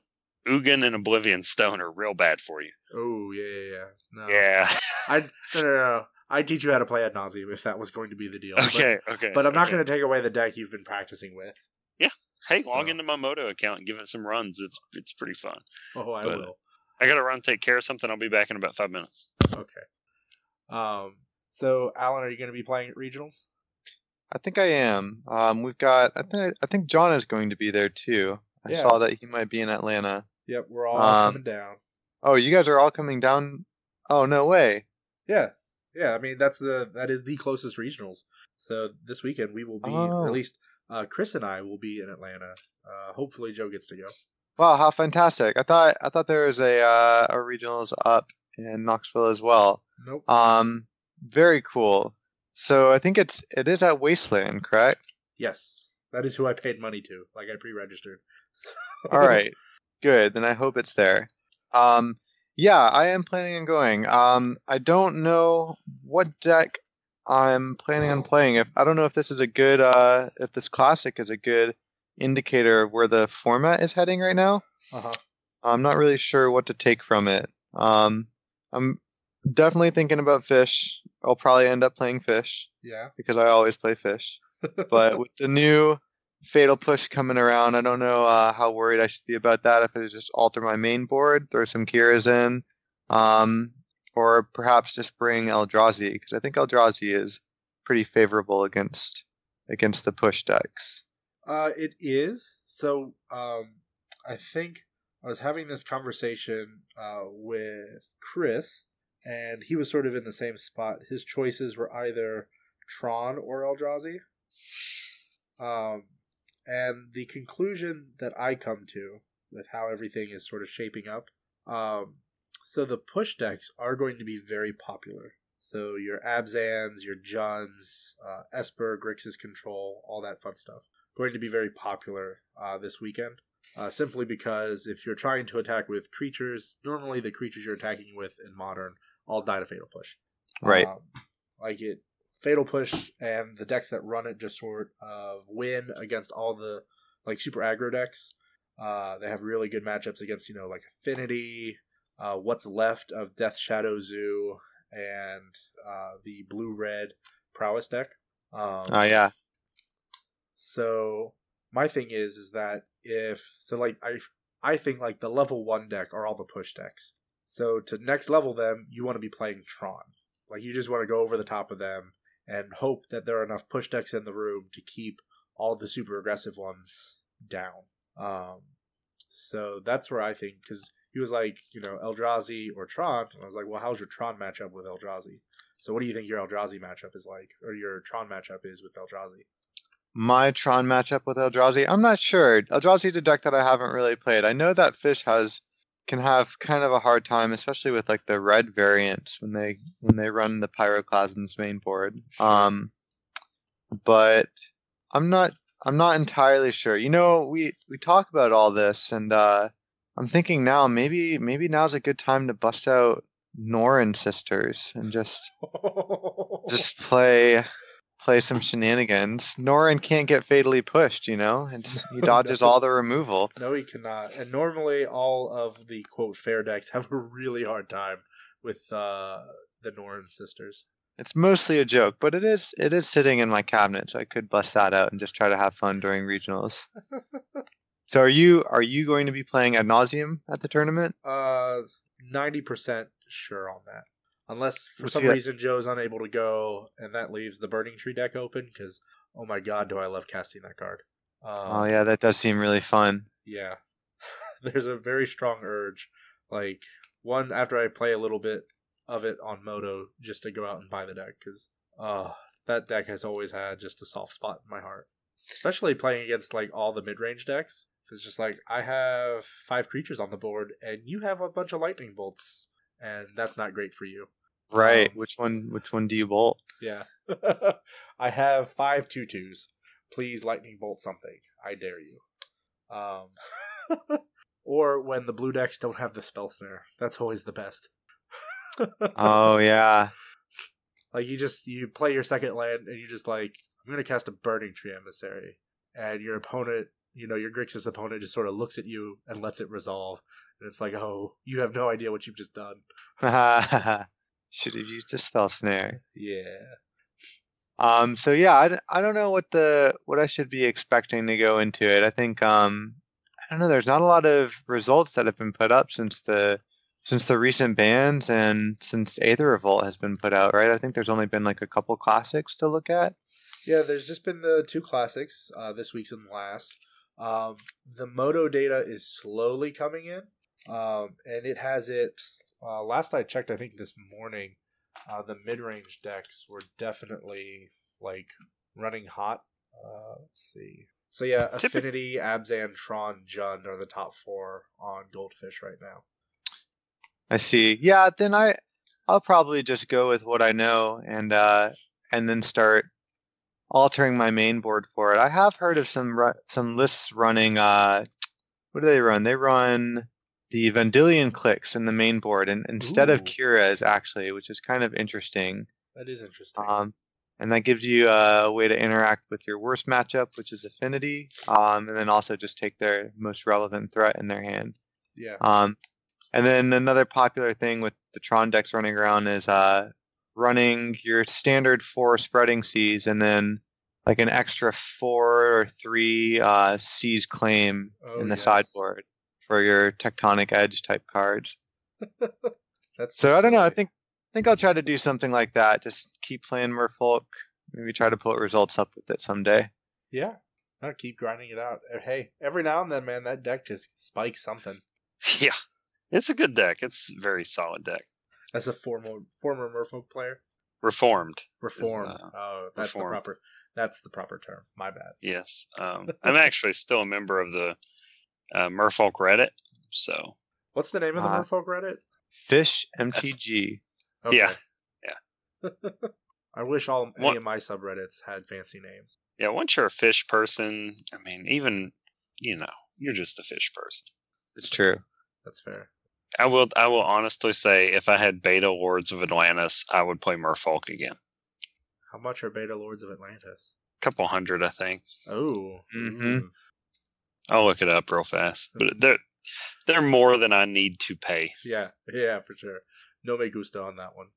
Ugin and Oblivion Stone are real bad for you. oh yeah, yeah, yeah. No, Yeah. *laughs* I *laughs* no, no, no. I'd teach you how to play ad nauseam if that was going to be the deal. okay. Okay. But, but I'm not okay. going to take away the deck you've been practicing with. Yeah. Hey, log into my Moto account and give it some runs. It's it's pretty fun. Oh, I But- will. I gotta run take care of something. I'll be back in about five minutes. Okay. Um. So, Alan, are you going to be playing at regionals? I think I am. Um, we've got. I think. I think John is going to be there too. I Yeah. saw that he might be in Atlanta. Yep, we're all Um, coming down. Oh, you guys are all coming down. Oh no way. Yeah, yeah. I mean, that's the that is the closest regionals. So this weekend we will be, or Oh. at least uh, Chris and I will be in Atlanta. Uh, hopefully, Joe gets to go. Wow, how fantastic! I thought I thought there was a uh, a regionals up in Knoxville as well. Nope. Um, very cool. So I think it's it is at Wasteland, correct? yes, that is who I paid money to. Like I pre-registered. *laughs* All right, good. Then I hope it's there. Um, yeah, I am planning on going. Um, I don't know what deck I'm planning on playing. If I don't know if this is a good, uh, if this classic is a good indicator of where the format is heading right now. Uh-huh. I'm not really sure what to take from it. Um, I'm definitely thinking about fish. I'll probably end up playing fish Yeah. because I always play fish. *laughs* But with the new fatal push coming around, I don't know uh, how worried I should be about that. If I just alter my main board, throw some Kiras in, um, or perhaps just bring Eldrazi because I think Eldrazi is pretty favorable against against the push decks. Uh, it is. So, um, I think I was having this conversation uh, with Chris, and he was sort of in the same spot. His choices were either Tron or Eldrazi. Um, and the conclusion that I come to with how everything is sort of shaping up. Um, so the push decks are going to be very popular. So your Abzans, your Junds, uh, Esper, Grixis Control, all that fun stuff going to be very popular uh, this weekend. Uh, simply because if you're trying to attack with creatures, normally the creatures you're attacking with in modern all die to fatal push. Right. Um, like it, fatal push, and the decks that run it just sort of win against all the like super aggro decks. Uh, they have really good matchups against you know like Affinity, uh, what's left of Death Shadow Zoo, and uh, the blue red prowess deck. Um, Oh yeah, so my thing is is that if so like I I think like the level one deck are all the push decks. So to next level them, you want to be playing Tron. Like you just want to go over the top of them and hope that there are enough push decks in the room to keep all the super aggressive ones down. Um, so that's where I think because he was like, you know, Eldrazi or Tron, and I was like, well, how's your Tron matchup with Eldrazi? So what do you think your Eldrazi matchup is like, or your Tron matchup is with Eldrazi? my Tron matchup with Eldrazi. I'm not sure. Eldrazi is a deck that I haven't really played. I know that Fish has can have kind of a hard time, especially with like the red variants when they when they run the Pyroclasms main board. Um, but I'm not I'm not entirely sure. You know, we we talk about all this, and uh, I'm thinking now maybe maybe now's a good time to bust out Norin sisters and just *laughs* just play play some shenanigans. Norin can't get fatally pushed, you know, and he dodges all the removal. *laughs* No, he cannot. And normally, all of the quote fair decks have a really hard time with uh, the Norin sisters. It's mostly a joke, but it is it is sitting in my cabinet, so I could bust that out and just try to have fun during regionals. *laughs* so are you are you going to be playing ad nauseam at the tournament? Uh, ninety percent sure on that, unless for some reason Joe's unable to go, and that leaves the Burning Tree deck open. Because oh my god, do I love casting that card? Um, oh yeah, that does seem really fun. yeah *laughs* there's a very strong urge like one after i play a little bit of it on moto just to go out and buy the deck because uh that deck has always had just a soft spot in my heart especially playing against like all the mid-range decks it's just like i have five creatures on the board and you have a bunch of lightning bolts and that's not great for you. Right. Um, which one which one do you bolt? yeah. *laughs* I have five tutus. Please lightning bolt something. I dare you. Um *laughs* or when the blue decks don't have the spell snare. That's always the best. *laughs* Oh yeah. like you just you play your second land and you just like i'm gonna cast a burning tree emissary. And your opponent you know your grixis opponent just sort of looks at you and lets it resolve and it's like oh you have no idea what you've just done *laughs* Should have used a spell snare. yeah Um, so yeah, I, I don't know what the what I should be expecting to go into it. I think um, I don't know. There's not a lot of results that have been put up since the since the recent bans and since Aether Revolt has been put out, right? I think there's only been like a couple classics to look at. Yeah, there's just been the two classics, uh, this week's and the last. Um, the Moto data is slowly coming in, um, and it has it. Uh, last I checked, I think this morning, uh, the mid-range decks were definitely like running hot. Uh, let's see. So yeah, Affinity, Abzan, Tron, Jund are the top four on Goldfish right now. I see. Yeah, then I I'll probably just go with what I know and uh and then start altering my main board for it. I have heard of some some lists running uh what do they run? They run the Vendilion Cliques in the main board and instead of Ooh. Kira's actually, which is kind of interesting. That is interesting. Um and that gives you a way to interact with your worst matchup, which is Affinity, um, and then also just take their most relevant threat in their hand. yeah. Um, and then another popular thing with the Tron decks running around is uh, running your standard four spreading seas and then like an extra four or three uh, Sea's Claim Oh, in the yes. sideboard for your tectonic edge type cards. *laughs* That's So I don't know. I think I think I'll try to do something like that. Just keep playing Merfolk. Maybe try to put results up with it someday. Yeah. Keep grinding it out. Uh, Hey, every now and then, man, that deck just spikes something. *laughs* Yeah, it's a good deck. It's a very solid deck. As a former former Merfolk player, Reformed. reform. uh, oh, that's reform. the proper. That's the proper term. My bad. Yes, um, *laughs* I'm actually still a member of the uh, Merfolk Reddit. So What's the name of the Uh, Merfolk Reddit? Fish MTG. Yeah. Yeah. *laughs* I wish all What- any of my subreddits had fancy names. yeah, once you're a fish person, I mean, even you know, you're just a fish person. It's true. That's fair. I will. I will honestly say, if I had Beta Lords of Atlantis, I would play Merfolk again. How much are Beta Lords of Atlantis? A couple hundred, I think. Oh. Mhm. I'll look it up real fast, but they're they're more than I need to pay. Yeah, *laughs* yeah, for sure. No me gusta on that one.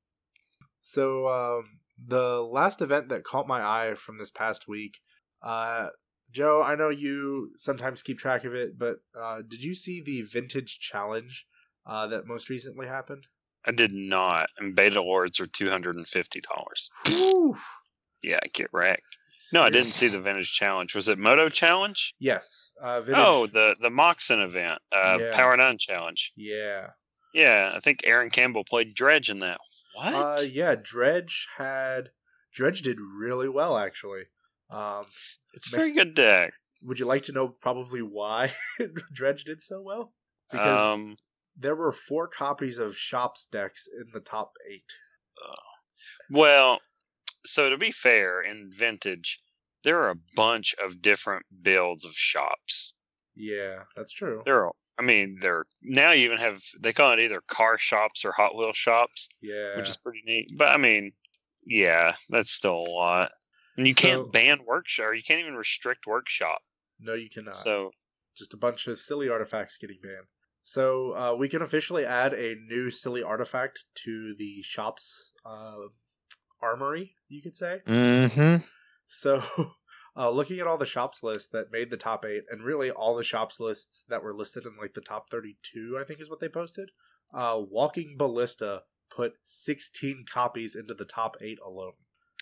So, um, the last event that caught my eye from this past week, uh, Joe, I know you sometimes keep track of it, but uh, did you see the Vintage Challenge uh, that most recently happened? I did not, and Beta Lords are two hundred and fifty dollars. Yeah, get wrecked. No, I didn't see the Vintage Challenge. Was it Moto Challenge? Yes. Uh, Vintage. Oh, the the Moxon event, uh, Yeah. Power Nine Challenge. yeah. Yeah, I think Aaron Campbell played Dredge in that. What? Uh, yeah. Dredge had Dredge did really well actually. Um, it's a very good deck. would you like to know probably why *laughs* Dredge did so well? Because Um, there were four copies of Shops decks in the top eight. well, so to be fair, in Vintage, there are a bunch of different builds of shops. Yeah, that's true. There are, I mean, there now you even have they call it either car shops or Hot Wheel shops, Yeah, which is pretty neat. But I mean, yeah, that's still a lot. And you So- can't ban workshop, or you can't even restrict workshop. no, you cannot. So Just a bunch of silly artifacts getting banned. So uh, we can officially add a new silly artifact to the Shops uh, armory. You could say. Mm-hmm. So, *laughs* uh, looking at all the shops lists that made the top eight, and really all the shops lists that were listed in like the top 32, I think is what they posted. Uh, Walking Ballista put 16 copies into the top eight alone.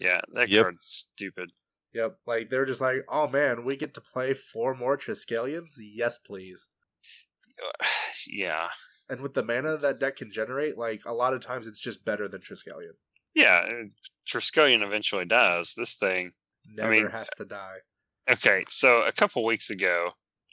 yeah, that Yep. card's stupid. Yep, like they're just like, oh man, we get to play four more Triskelions? Yes, please. *sighs* yeah, And with the mana that deck can generate, like a lot of times it's just better than Triskelion. Yeah. uh, Triskelion eventually dies. This thing. Never mean- has to die. Okay, so a couple weeks ago,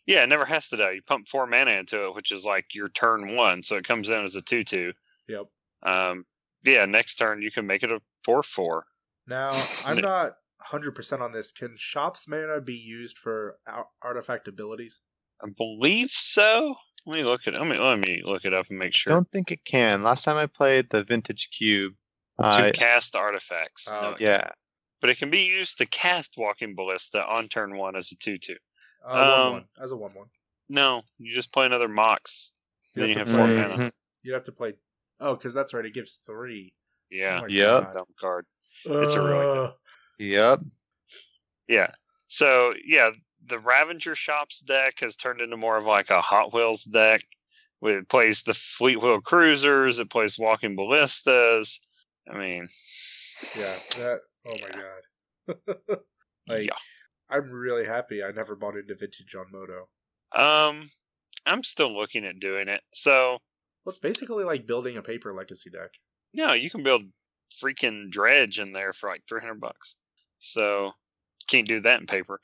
yeah, it never has to die. You pump four mana into it, which is like your turn one, so it comes in as a two-two. Yep. Um, yeah, next turn you can make it a four-four. Now, *laughs* I'm not 100% on this. Can shops mana be used for artifact abilities? I believe so. Let me look it. Let me let me look it up and make sure. I Don't think it can. Last time I played the Vintage Cube, to uh, cast artifacts. Oh, No, yeah, but it can be used to cast Walking Ballista on turn one as a two-two. Uh, Um, one as a one one. No, you just play another Mox. You Then you to have four play- mana. You'd have to play. Oh, because that's right. It gives three. Yeah, Oh my Yep. God. dumb card. It's a really good- Uh, Yep. Yeah. So yeah, the Ravager Shops deck has turned into more of like a Hot Wheels deck It plays the Fleetwheel Cruisers. It plays Walking Ballistas. I mean, Yeah, that. Oh my god. *laughs* like, Yeah. I'm really happy I never bought into vintage on Moto. um, I'm still looking at doing it. So Well, it's basically like building a paper legacy deck. no, you can build freaking dredge in there for like 300 bucks. So can't do that in paper.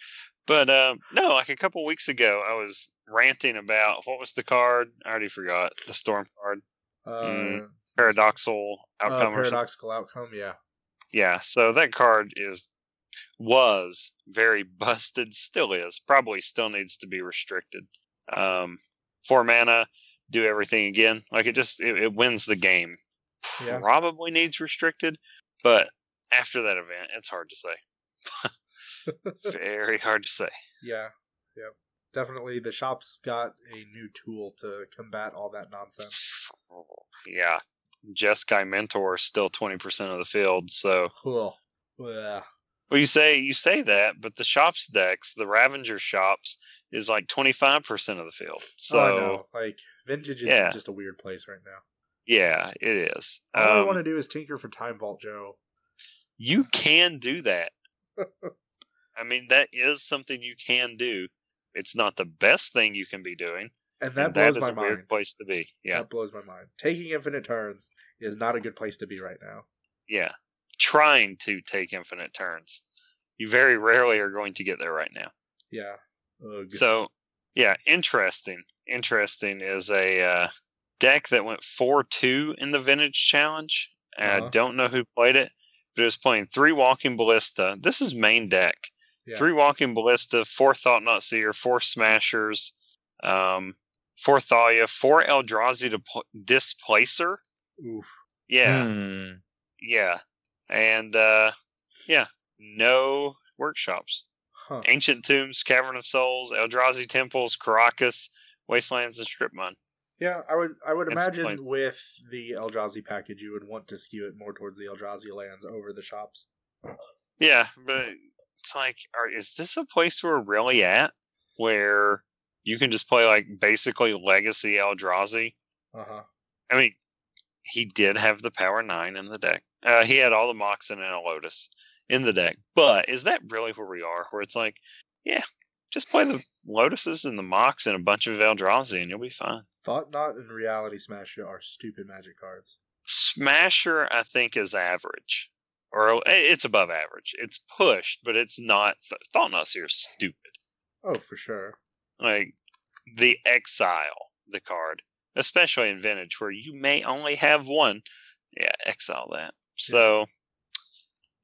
But uh, no, like a couple weeks ago, I was ranting about what was the card? I already forgot the storm card, Uh, Mm, paradoxal uh, outcome. or paradoxical outcome. Yeah. Yeah, so that card is was very *laughs* busted, still is. Probably still needs to be restricted. Um, four mana, do everything again. Like it just it, it wins the game. Yeah. Probably needs restricted, but after that event, it's hard to say. *laughs* very hard to say. Yeah. Yep. Definitely, the shop's got a new tool to combat all that nonsense. Yeah, Jeskai Mentor is still twenty percent of the field, so Cool. Yeah. Well, you say you say that, but the shops decks, the Ravager shops, is like twenty five percent of the field. So oh, I know. Like vintage is Yeah. just a weird place right now. yeah, it is. All I Um, want to do is tinker for Time Vault, Joe. you can do that. *laughs* I mean, that is something you can do. It's not the best thing you can be doing. And that and blows that is my a mind. weird place to be. Yeah, That blows my mind. Taking infinite turns is not a good place to be right now. yeah. Trying to take infinite turns. You very rarely are going to get there right now. Yeah. Ugh. So, yeah, interesting. Interesting is a uh, deck that went 4 2 in the Vintage Challenge. Uh-huh. I don't know who played it, but it was playing three Walking Ballista. This is main deck. Yeah. Three Walking Ballista, four Thought-Knot Seer, four Smashers, um, four Thalia, four Eldrazi Depl- Displacer. Oof. Yeah, Hmm. yeah. And uh, yeah, no workshops. Huh. Ancient Tombs, Cavern of Souls, Eldrazi Temples, Karakas, Wastelands, and Strip Mine. Yeah, I would I would It's imagine with the Eldrazi package you would want to skew it more towards the Eldrazi lands over the shops. Yeah, but it's like, are, is this a place we're really at where you can just play like basically Legacy Eldrazi? Uh-huh. I mean, he did have the Power Nine in the deck. Uh, he had all the Moxen and a Lotus in the deck. But is that really where we are? Where it's like, yeah, just play the Lotuses and the Mox and a bunch of Eldrazi and you'll be fine. Thought-Knot and Reality Smasher are stupid magic cards. Smasher, I think, is average, or eh, it's above average. It's pushed, but it's not. Thought-Knot Seer is stupid. Oh, for sure. Like the Exile, the card, especially in Vintage, where you may only have one. Yeah, exile that. So,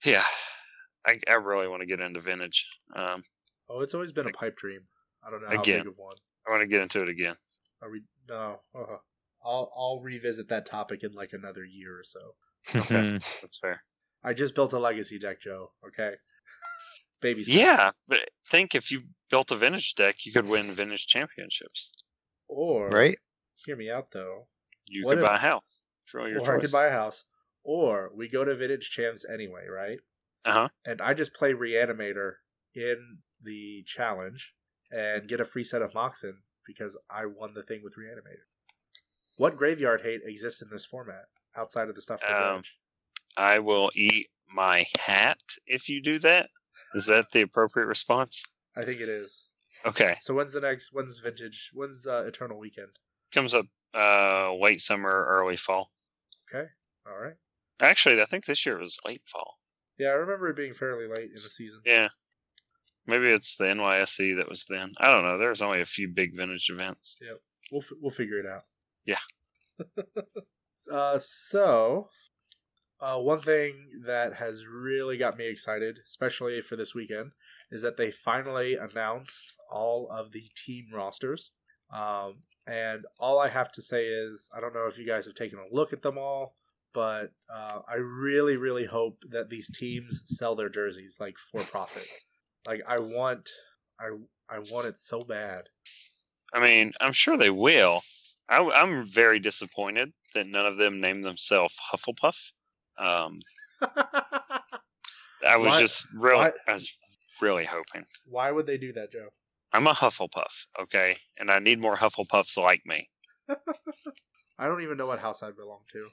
yeah, I, I really want to get into Vintage. Um, Oh, it's always been a pipe dream. I don't know how Again. big of one. I want to get into it again. Are we? No. Uh-huh. I'll I'll revisit that topic in like another year or so. *laughs* Okay. That's fair. I just built a legacy deck, Joe. Okay. *laughs* Baby steps. Yeah, but think if you built a Vintage deck, you could win Vintage championships. Or right? Hear me out though. You What could if- buy a house. It's really your or I choice. could buy a house. Or we go to vintage champs anyway, right? Uh huh. And I just play Reanimator in the challenge and get a free set of Moxen because I won the thing with Reanimator. What graveyard hate exists in this format outside of the stuff for Um, Dredge? I will eat my hat if you do that. Is that the appropriate response? I think it is. Okay. So when's the next? When's vintage? When's uh, Eternal Weekend? Comes up uh late summer, early fall. Okay, all right. Actually, I think this year was late fall. Yeah, I remember it being fairly late in the season. Yeah. Maybe it's the NYSC that was then. I don't know. There's only a few big vintage events. We'll f- we'll figure it out. Yeah. *laughs* uh, so, uh, one thing that has really got me excited, especially for this weekend, is that they finally announced all of the team rosters. Um, and all I have to say is, I don't know if you guys have taken a look at them all, but uh, I really, really hope that these teams sell their jerseys like for profit. Like I want, I I want it so bad. I mean, I'm sure they will. I, am very disappointed that none of them named themselves Hufflepuff. Um, *laughs* I was Why- just really, why- I was really hoping. Why would they do that, Joe? I'm a Hufflepuff, okay, and I need more Hufflepuffs like me. *laughs* I don't even know what house I belong to.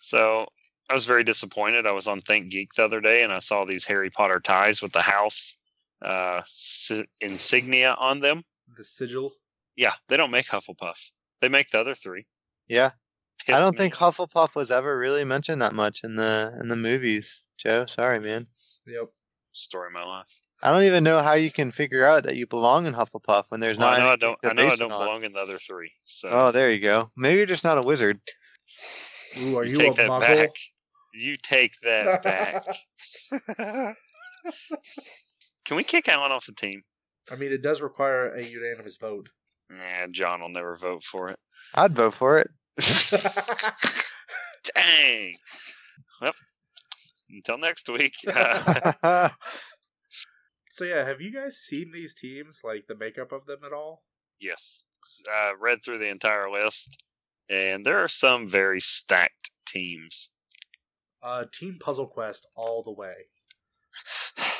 So I was very disappointed. I was on ThinkGeek the other day and I saw these Harry Potter ties with the house uh, si- insignia on them. The sigil. Yeah, they don't make Hufflepuff. They make the other three. Yeah, I don't me think. Hufflepuff was ever really mentioned that much in the in the movies. Joe, sorry, man. Yep. story of my life. I don't even know how you can figure out that you belong in Hufflepuff when there's Well, not. I know I don't. I know I don't on. belong in the other three. So Oh, there you go. Maybe you're just not a wizard. Ooh, are you, take a that muggle? back. You take that back. *laughs* *laughs* Can we kick Alan off the team? I mean, it does require a unanimous vote. Nah, John will never vote for it. I'd vote for it. Dang. Well, until next week. *laughs* *laughs* So yeah, have you guys seen these teams, like the makeup of them at all? yes, I read through the entire list, and there are some very stacked teams. Uh, Team Puzzle Quest all the way. *sighs*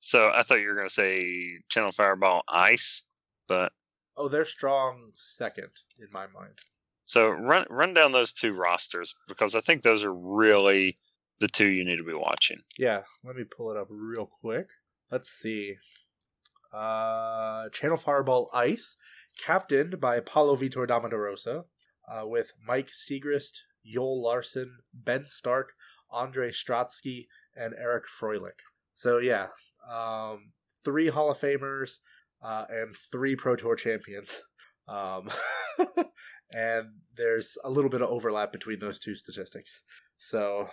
So I thought you were going to say Channel Fireball Ice, but Oh, they're strong second in my mind. So run run down those two rosters because I think those are really the two you need to be watching. Yeah, let me pull it up real quick. Let's see. Uh, Channel Fireball Ice, captained by Paulo Vitor Damo da Rosa, uh, with Mike Sigrist, Joel Larsson, Ben Stark, Ondrej Strasky, and Eric Froehlich. So yeah, um, three Hall of Famers uh, and three Pro Tour champions. Um, *laughs* and there's a little bit of overlap between those two statistics. So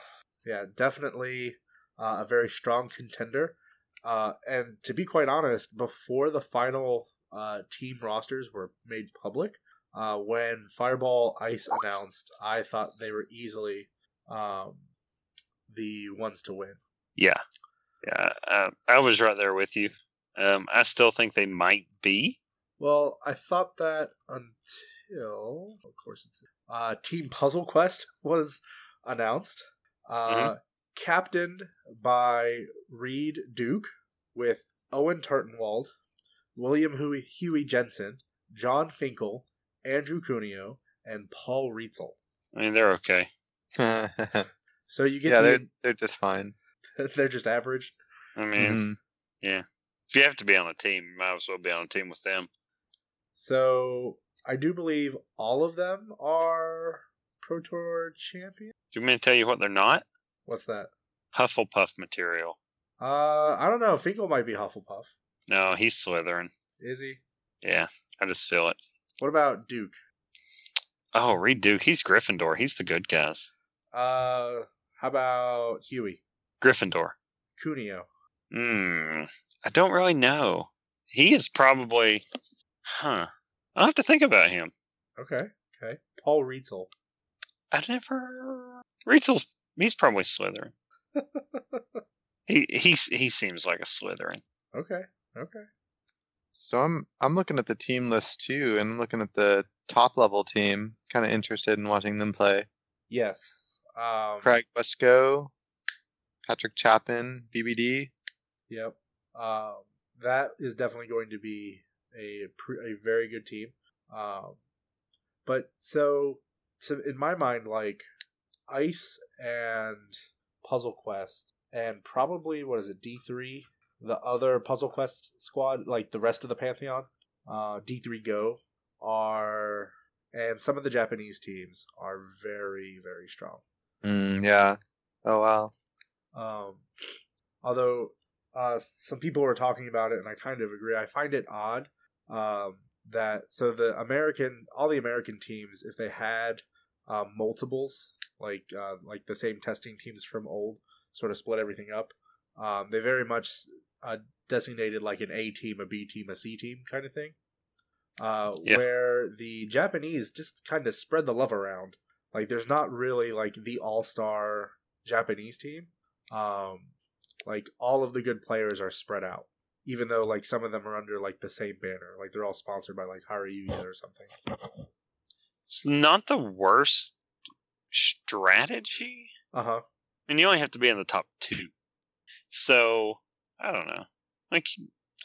yeah, definitely uh, a very strong contender. Uh, and to be quite honest, before the final uh, team rosters were made public, uh, when Fireball Ice announced, I thought they were easily um, the ones to win. Yeah, yeah, uh, I was right there with you. Um, I still think they might be. Well, I thought that until, of course, it's uh, Team Puzzle Quest *laughs* was announced, uh, captained by Reid Duke with Owen Turtenwald, William Huey, Huey Jensen, Jon Finkel, Andrew Cuneo, and Paul Rietzl. I mean, they're okay. *laughs* So you get yeah, they're they're just fine. *laughs* they're just average. I mean, Mhm. if you have to be on a team, you might as well be on a team with them. So I do believe all of them are Pro Tour champion. Do you mean to tell you what they're not? What's that? Hufflepuff material. Uh, I don't know. Finkel might be Hufflepuff. No, he's Slytherin. Is he? Yeah, I just feel it. What about Duke? Oh, Reid Duke, he's Gryffindor. He's the good guys. Uh, how about Huey? Gryffindor. Cuneo. Hmm. I don't really know. He is probably. Huh. I'll have to think about him. Okay. Okay. Paul Rietzl. I never. Rietzl's. He's probably Slytherin. *laughs* he he he seems like a Slytherin. Okay. Okay. So I'm I'm looking at the team list too, and I'm looking at the top level team. Kind of interested in watching them play. Yes. Um, Craig Wescoe, Patrick Chapin, BBD. Yep. Um, that is definitely going to be a a very good team. Um, but so to in my mind, like Ice and Puzzle Quest, and probably what is it D three, the other Puzzle Quest squad, like the rest of the Pantheon, uh, D three Go are, and some of the Japanese teams are very very strong. Mm, yeah. Oh wow. Um, although uh, some people were talking about it, and I kind of agree. I find it odd um, that so the American, all the American teams, if they had um, multiples, like uh, like the same testing teams from old, sort of split everything up. Um, they very much uh, designated like an A team, a B team, a C team kind of thing. Uh, Yeah. Where the Japanese just kind of spread the love around. Like, there's not really like the all star Japanese team. Um, like all of the good players are spread out, even though like some of them are under like the same banner. Like they're all sponsored by like Hareruya or something. It's not the worst strategy. Uh huh. And you only have to be in the top two. So I don't know. Like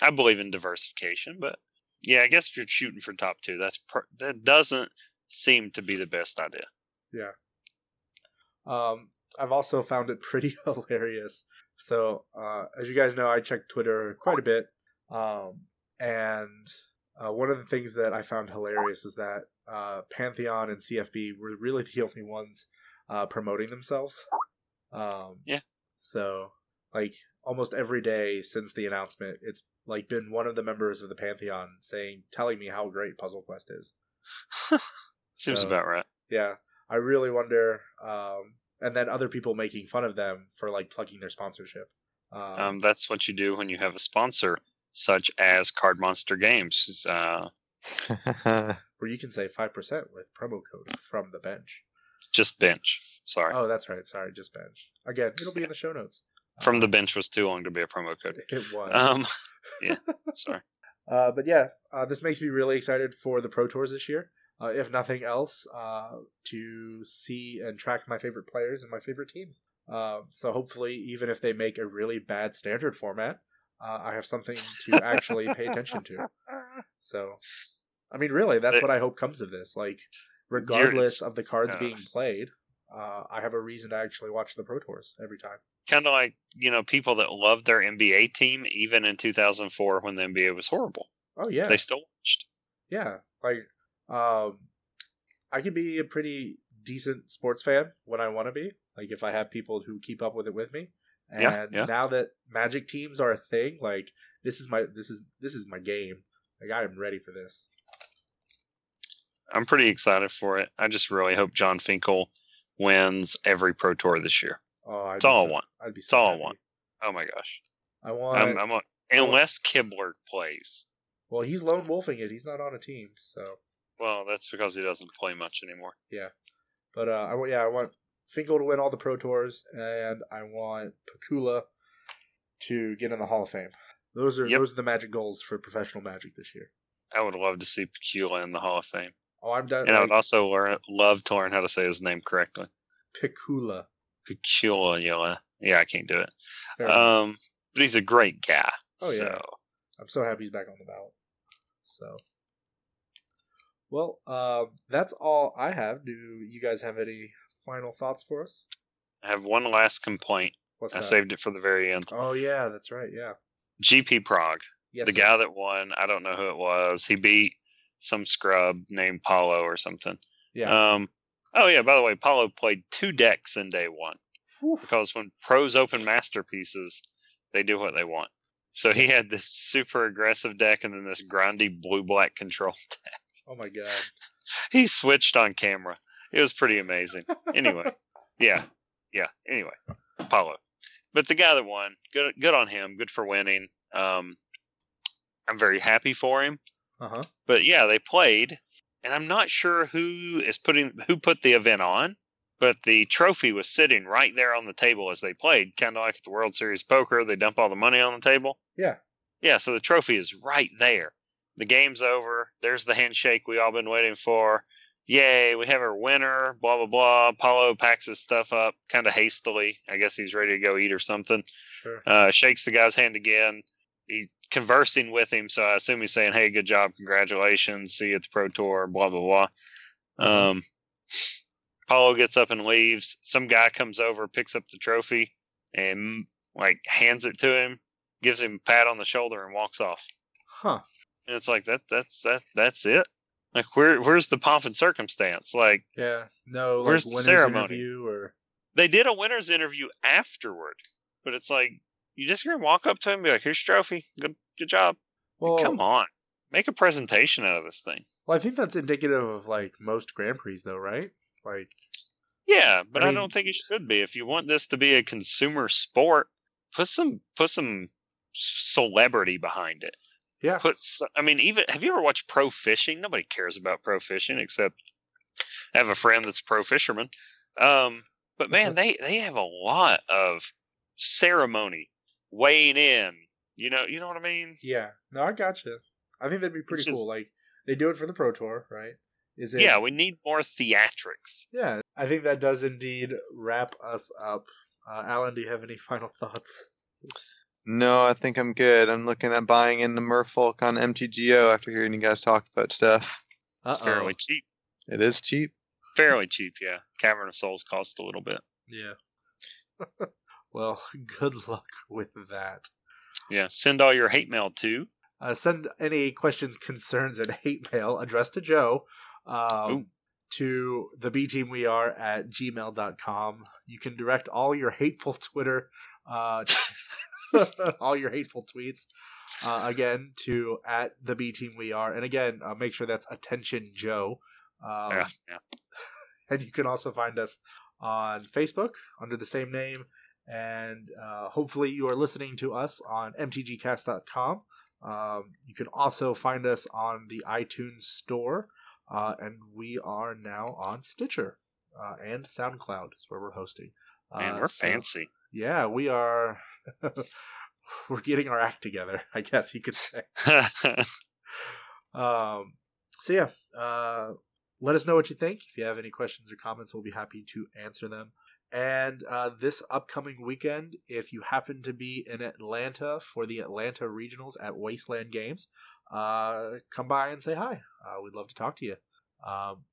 I believe in diversification, but yeah, I guess if you're shooting for top two, that's per- that doesn't seem to be the best idea. Yeah. Um, I've also found it pretty *laughs* hilarious. So, uh, as you guys know, I check Twitter quite a bit. Um, and uh, one of the things that I found hilarious was that uh, Pantheon and CFB were really the only ones uh, promoting themselves. Um, Yeah. So, like, almost every day since the announcement, it's like been one of the members of the Pantheon saying, telling me how great Puzzle Quest is. *laughs* Seems So- about right. Yeah, I really wonder. Um, and then other people making fun of them for like plugging their sponsorship. Um, Um, that's what you do when you have a sponsor, such as Card Monster Games. Uh, *laughs* where you can save five percent with promo code from the bench. just bench. Sorry, Oh, that's right. Sorry, just bench. Again, it'll be in the show notes. from the Um, bench was too long to be a promo code. *laughs* It was. Um, *laughs* yeah, sorry. Uh, but yeah, uh, this makes me really excited for the Pro Tours this year. Uh, if nothing else, uh, to see and track my favorite players and my favorite teams. Uh, so hopefully, even if they make a really bad standard format, uh, I have something to actually pay attention to. *laughs* So, I mean, really, that's They- what I hope comes of this. Like, regardless of the cards yeah. being played, uh, I have a reason to actually watch the Pro Tours every time. Kind of like you know people that loved their NBA team even in 2004 when the NBA was horrible. Oh yeah, They still watched. Yeah, like um I can be a pretty decent sports fan when I want to be. Like if I have people who keep up with it with me. And Yeah, yeah. now that Magic teams are a thing, like this is my this is this is my game. Like I am ready for this. I'm pretty excited for it. I just really hope Jon Finkel wins every Pro Tour this year. Oh, I'd It's all I want. I'd be It's so all I want. Oh my gosh. I want. I'm, I'm a, unless Kibler plays. well, he's lone wolfing it. He's not on a team, so. Well, that's because he doesn't play much anymore. Yeah, but uh, I want yeah, I want Finkel to win all the Pro Tours, and I want Pakula to get in the Hall of Fame. Those are Yep. those are the magic goals for professional magic this year. I would love to see Pecula in the Hall of Fame. Oh, I'm done. And I would also learn, love to learn how to say his name correctly. Picula. Pecula. Yeah, I can't do it. Fair enough. Um, but he's a great guy. Oh, yeah. so. I'm so happy he's back on the ballot. So, well, um, that's all I have. Do you guys have any final thoughts for us? I have one last complaint. What's I that? saved it for the very end. Oh yeah, that's right. Yeah. GP Prague. Yes. the sir. guy that won, I don't know who it was. He beat some scrub named Paulo or something. Yeah. Um. Oh yeah. By the way, Paulo played two decks in day one Whew. because when pros open masterpieces, they do what they want. So he had this super aggressive deck and then this grindy blue black control *laughs* deck. Oh my god. He switched on camera. It was pretty amazing. Anyway, *laughs* yeah, yeah. Anyway, Paulo, but the guy that won, good, good on him. Good for winning. Um, I'm very happy for him. Uh huh. But yeah, they played, and I'm not sure who is putting who put the event on, but the trophy was sitting right there on the table as they played, kind of like at the World Series poker. They dump all the money on the table. Yeah. Yeah, so the trophy is right there. The game's over. There's the handshake we all been waiting for. Yay, we have our winner, blah blah blah. Paulo packs his stuff up kind of hastily. I guess he's ready to go eat or something. Sure. Uh, shakes the guy's hand again. He's conversing with him, so I assume he's saying, "Hey, good job, congratulations, see you at the pro tour." Blah blah blah. Um, Paulo gets up and leaves. Some guy comes over, picks up the trophy, and like hands it to him, gives him a pat on the shoulder, and walks off. Huh. And it's like that. That's that. That's it. Like where? Where's the pomp and circumstance? Like Yeah. No. Like Where's the ceremony? interview or they did a winners interview afterward, but it's like you just gonna walk up to him and be like, "Here's your trophy. Good, good job." well, Come on, make a presentation out of this thing. Well, I think that's indicative of like most Grand Prix, though, right? Like, Yeah, but I I, don't think it should be. If you want this to be a consumer sport, put some put some celebrity behind it. Yeah, Put I mean, even have you ever watched pro fishing? Nobody cares about pro fishing except I have a friend that's a pro fisherman. Um, but man, they they have a lot of ceremony weighing in. You know, you know what I mean? yeah. No, I gotcha. I think that'd be pretty It's cool. Like, they do it for the Pro Tour, right? Is it? Yeah, we need more theatrics. Yeah, I think that does indeed wrap us up. Uh, Alan, do you have any *laughs* final thoughts? No, I think I'm good. I'm looking at buying into Merfolk on MTGO after hearing you guys talk about stuff. It's Uh-oh. fairly cheap. It is cheap. Fairly cheap, yeah. Cavern of Souls costs a little bit. Yeah. *laughs* well, *laughs* good luck with that. Yeah. Send all your hate mail to. Uh, send any questions, concerns, and *laughs* hate mail addressed to Joe um, to the B team we are at gmail.com. You can direct all your hateful Twitter, uh, *laughs* all your hateful tweets, uh, again, to at the B team we are. And again, uh, make sure that's attention Joe. Um, yeah, yeah. *laughs* and you can also find us on Facebook under the same name. And uh, hopefully, you are listening to us on mtgcast.com. Um, you can also find us on the iTunes Store, uh, and we are now on Stitcher uh, and SoundCloud is where we're hosting. Man, Uh, we're so- fancy. Yeah, we are. *laughs* we're getting our act together, I guess you could say. *laughs* Um, so yeah, uh, let us know what you think. If you have any questions or comments, we'll be happy to answer them. And uh, this upcoming weekend, if you happen to be in Atlanta for the Atlanta Regionals at Wasteland Games, uh, come by and say hi. Uh, we'd love to talk to you. Um,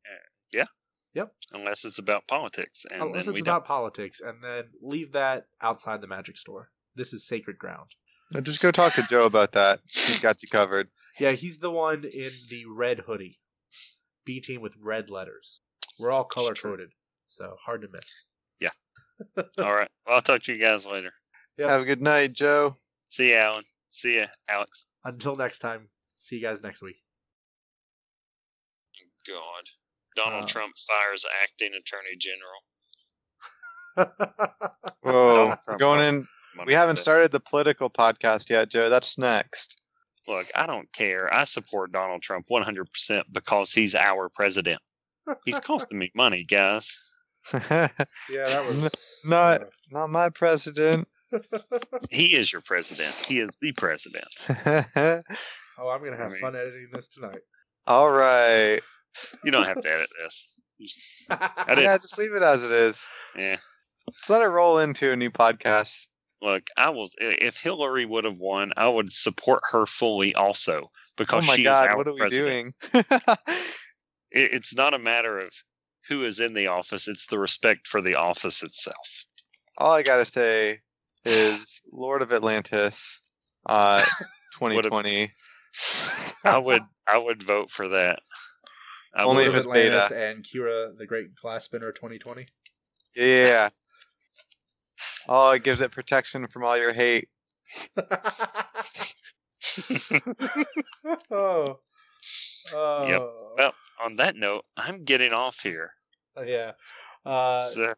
Unless it's about politics. And unless then it's we about politics, and then leave that outside the magic store. This is sacred ground. Now Just go talk to Joe about that. He's got you covered. Yeah, he's the one in the red hoodie. B team with red letters. We're all color coded, so hard to miss. don't. *laughs* All right. Well, I'll talk to you guys later. Yep. Have a good night, Joe. See you, Alan. See you, Alex. Until next time, see you guys next week. God. Donald Uh, Trump fires acting attorney general. *laughs* Whoa, going in. We haven't started the political podcast yet, Joe. That's next. Look, I don't care. I support Donald Trump 100% because he's our president. He's costing me money, guys. *laughs* yeah, that was Not- uh, Not my president. *laughs* He is your president. He is the president. oh, I'm gonna have I mean- fun editing this tonight. All right. You don't have to edit this. I. *laughs* Yeah, just leave it as it is. Yeah. Let's let it roll into a new podcast. Look, I will. If Hillary would have won, I would support her fully, also Oh because my she is our what are we president. doing? *laughs* It, it's not a matter of who is in the office; it's the respect for the office itself. All I gotta say is Lord of Atlantis, uh, *laughs* 2020. I would. I would vote for that. I Only Lord if of it's beta. Atlantis and Kira, the Great Glass Spinner 2020. Yeah. *laughs* Oh, it gives it protection from all your hate. *laughs* oh. Oh. Well, on that note, I'm getting off here. Yeah. Uh, So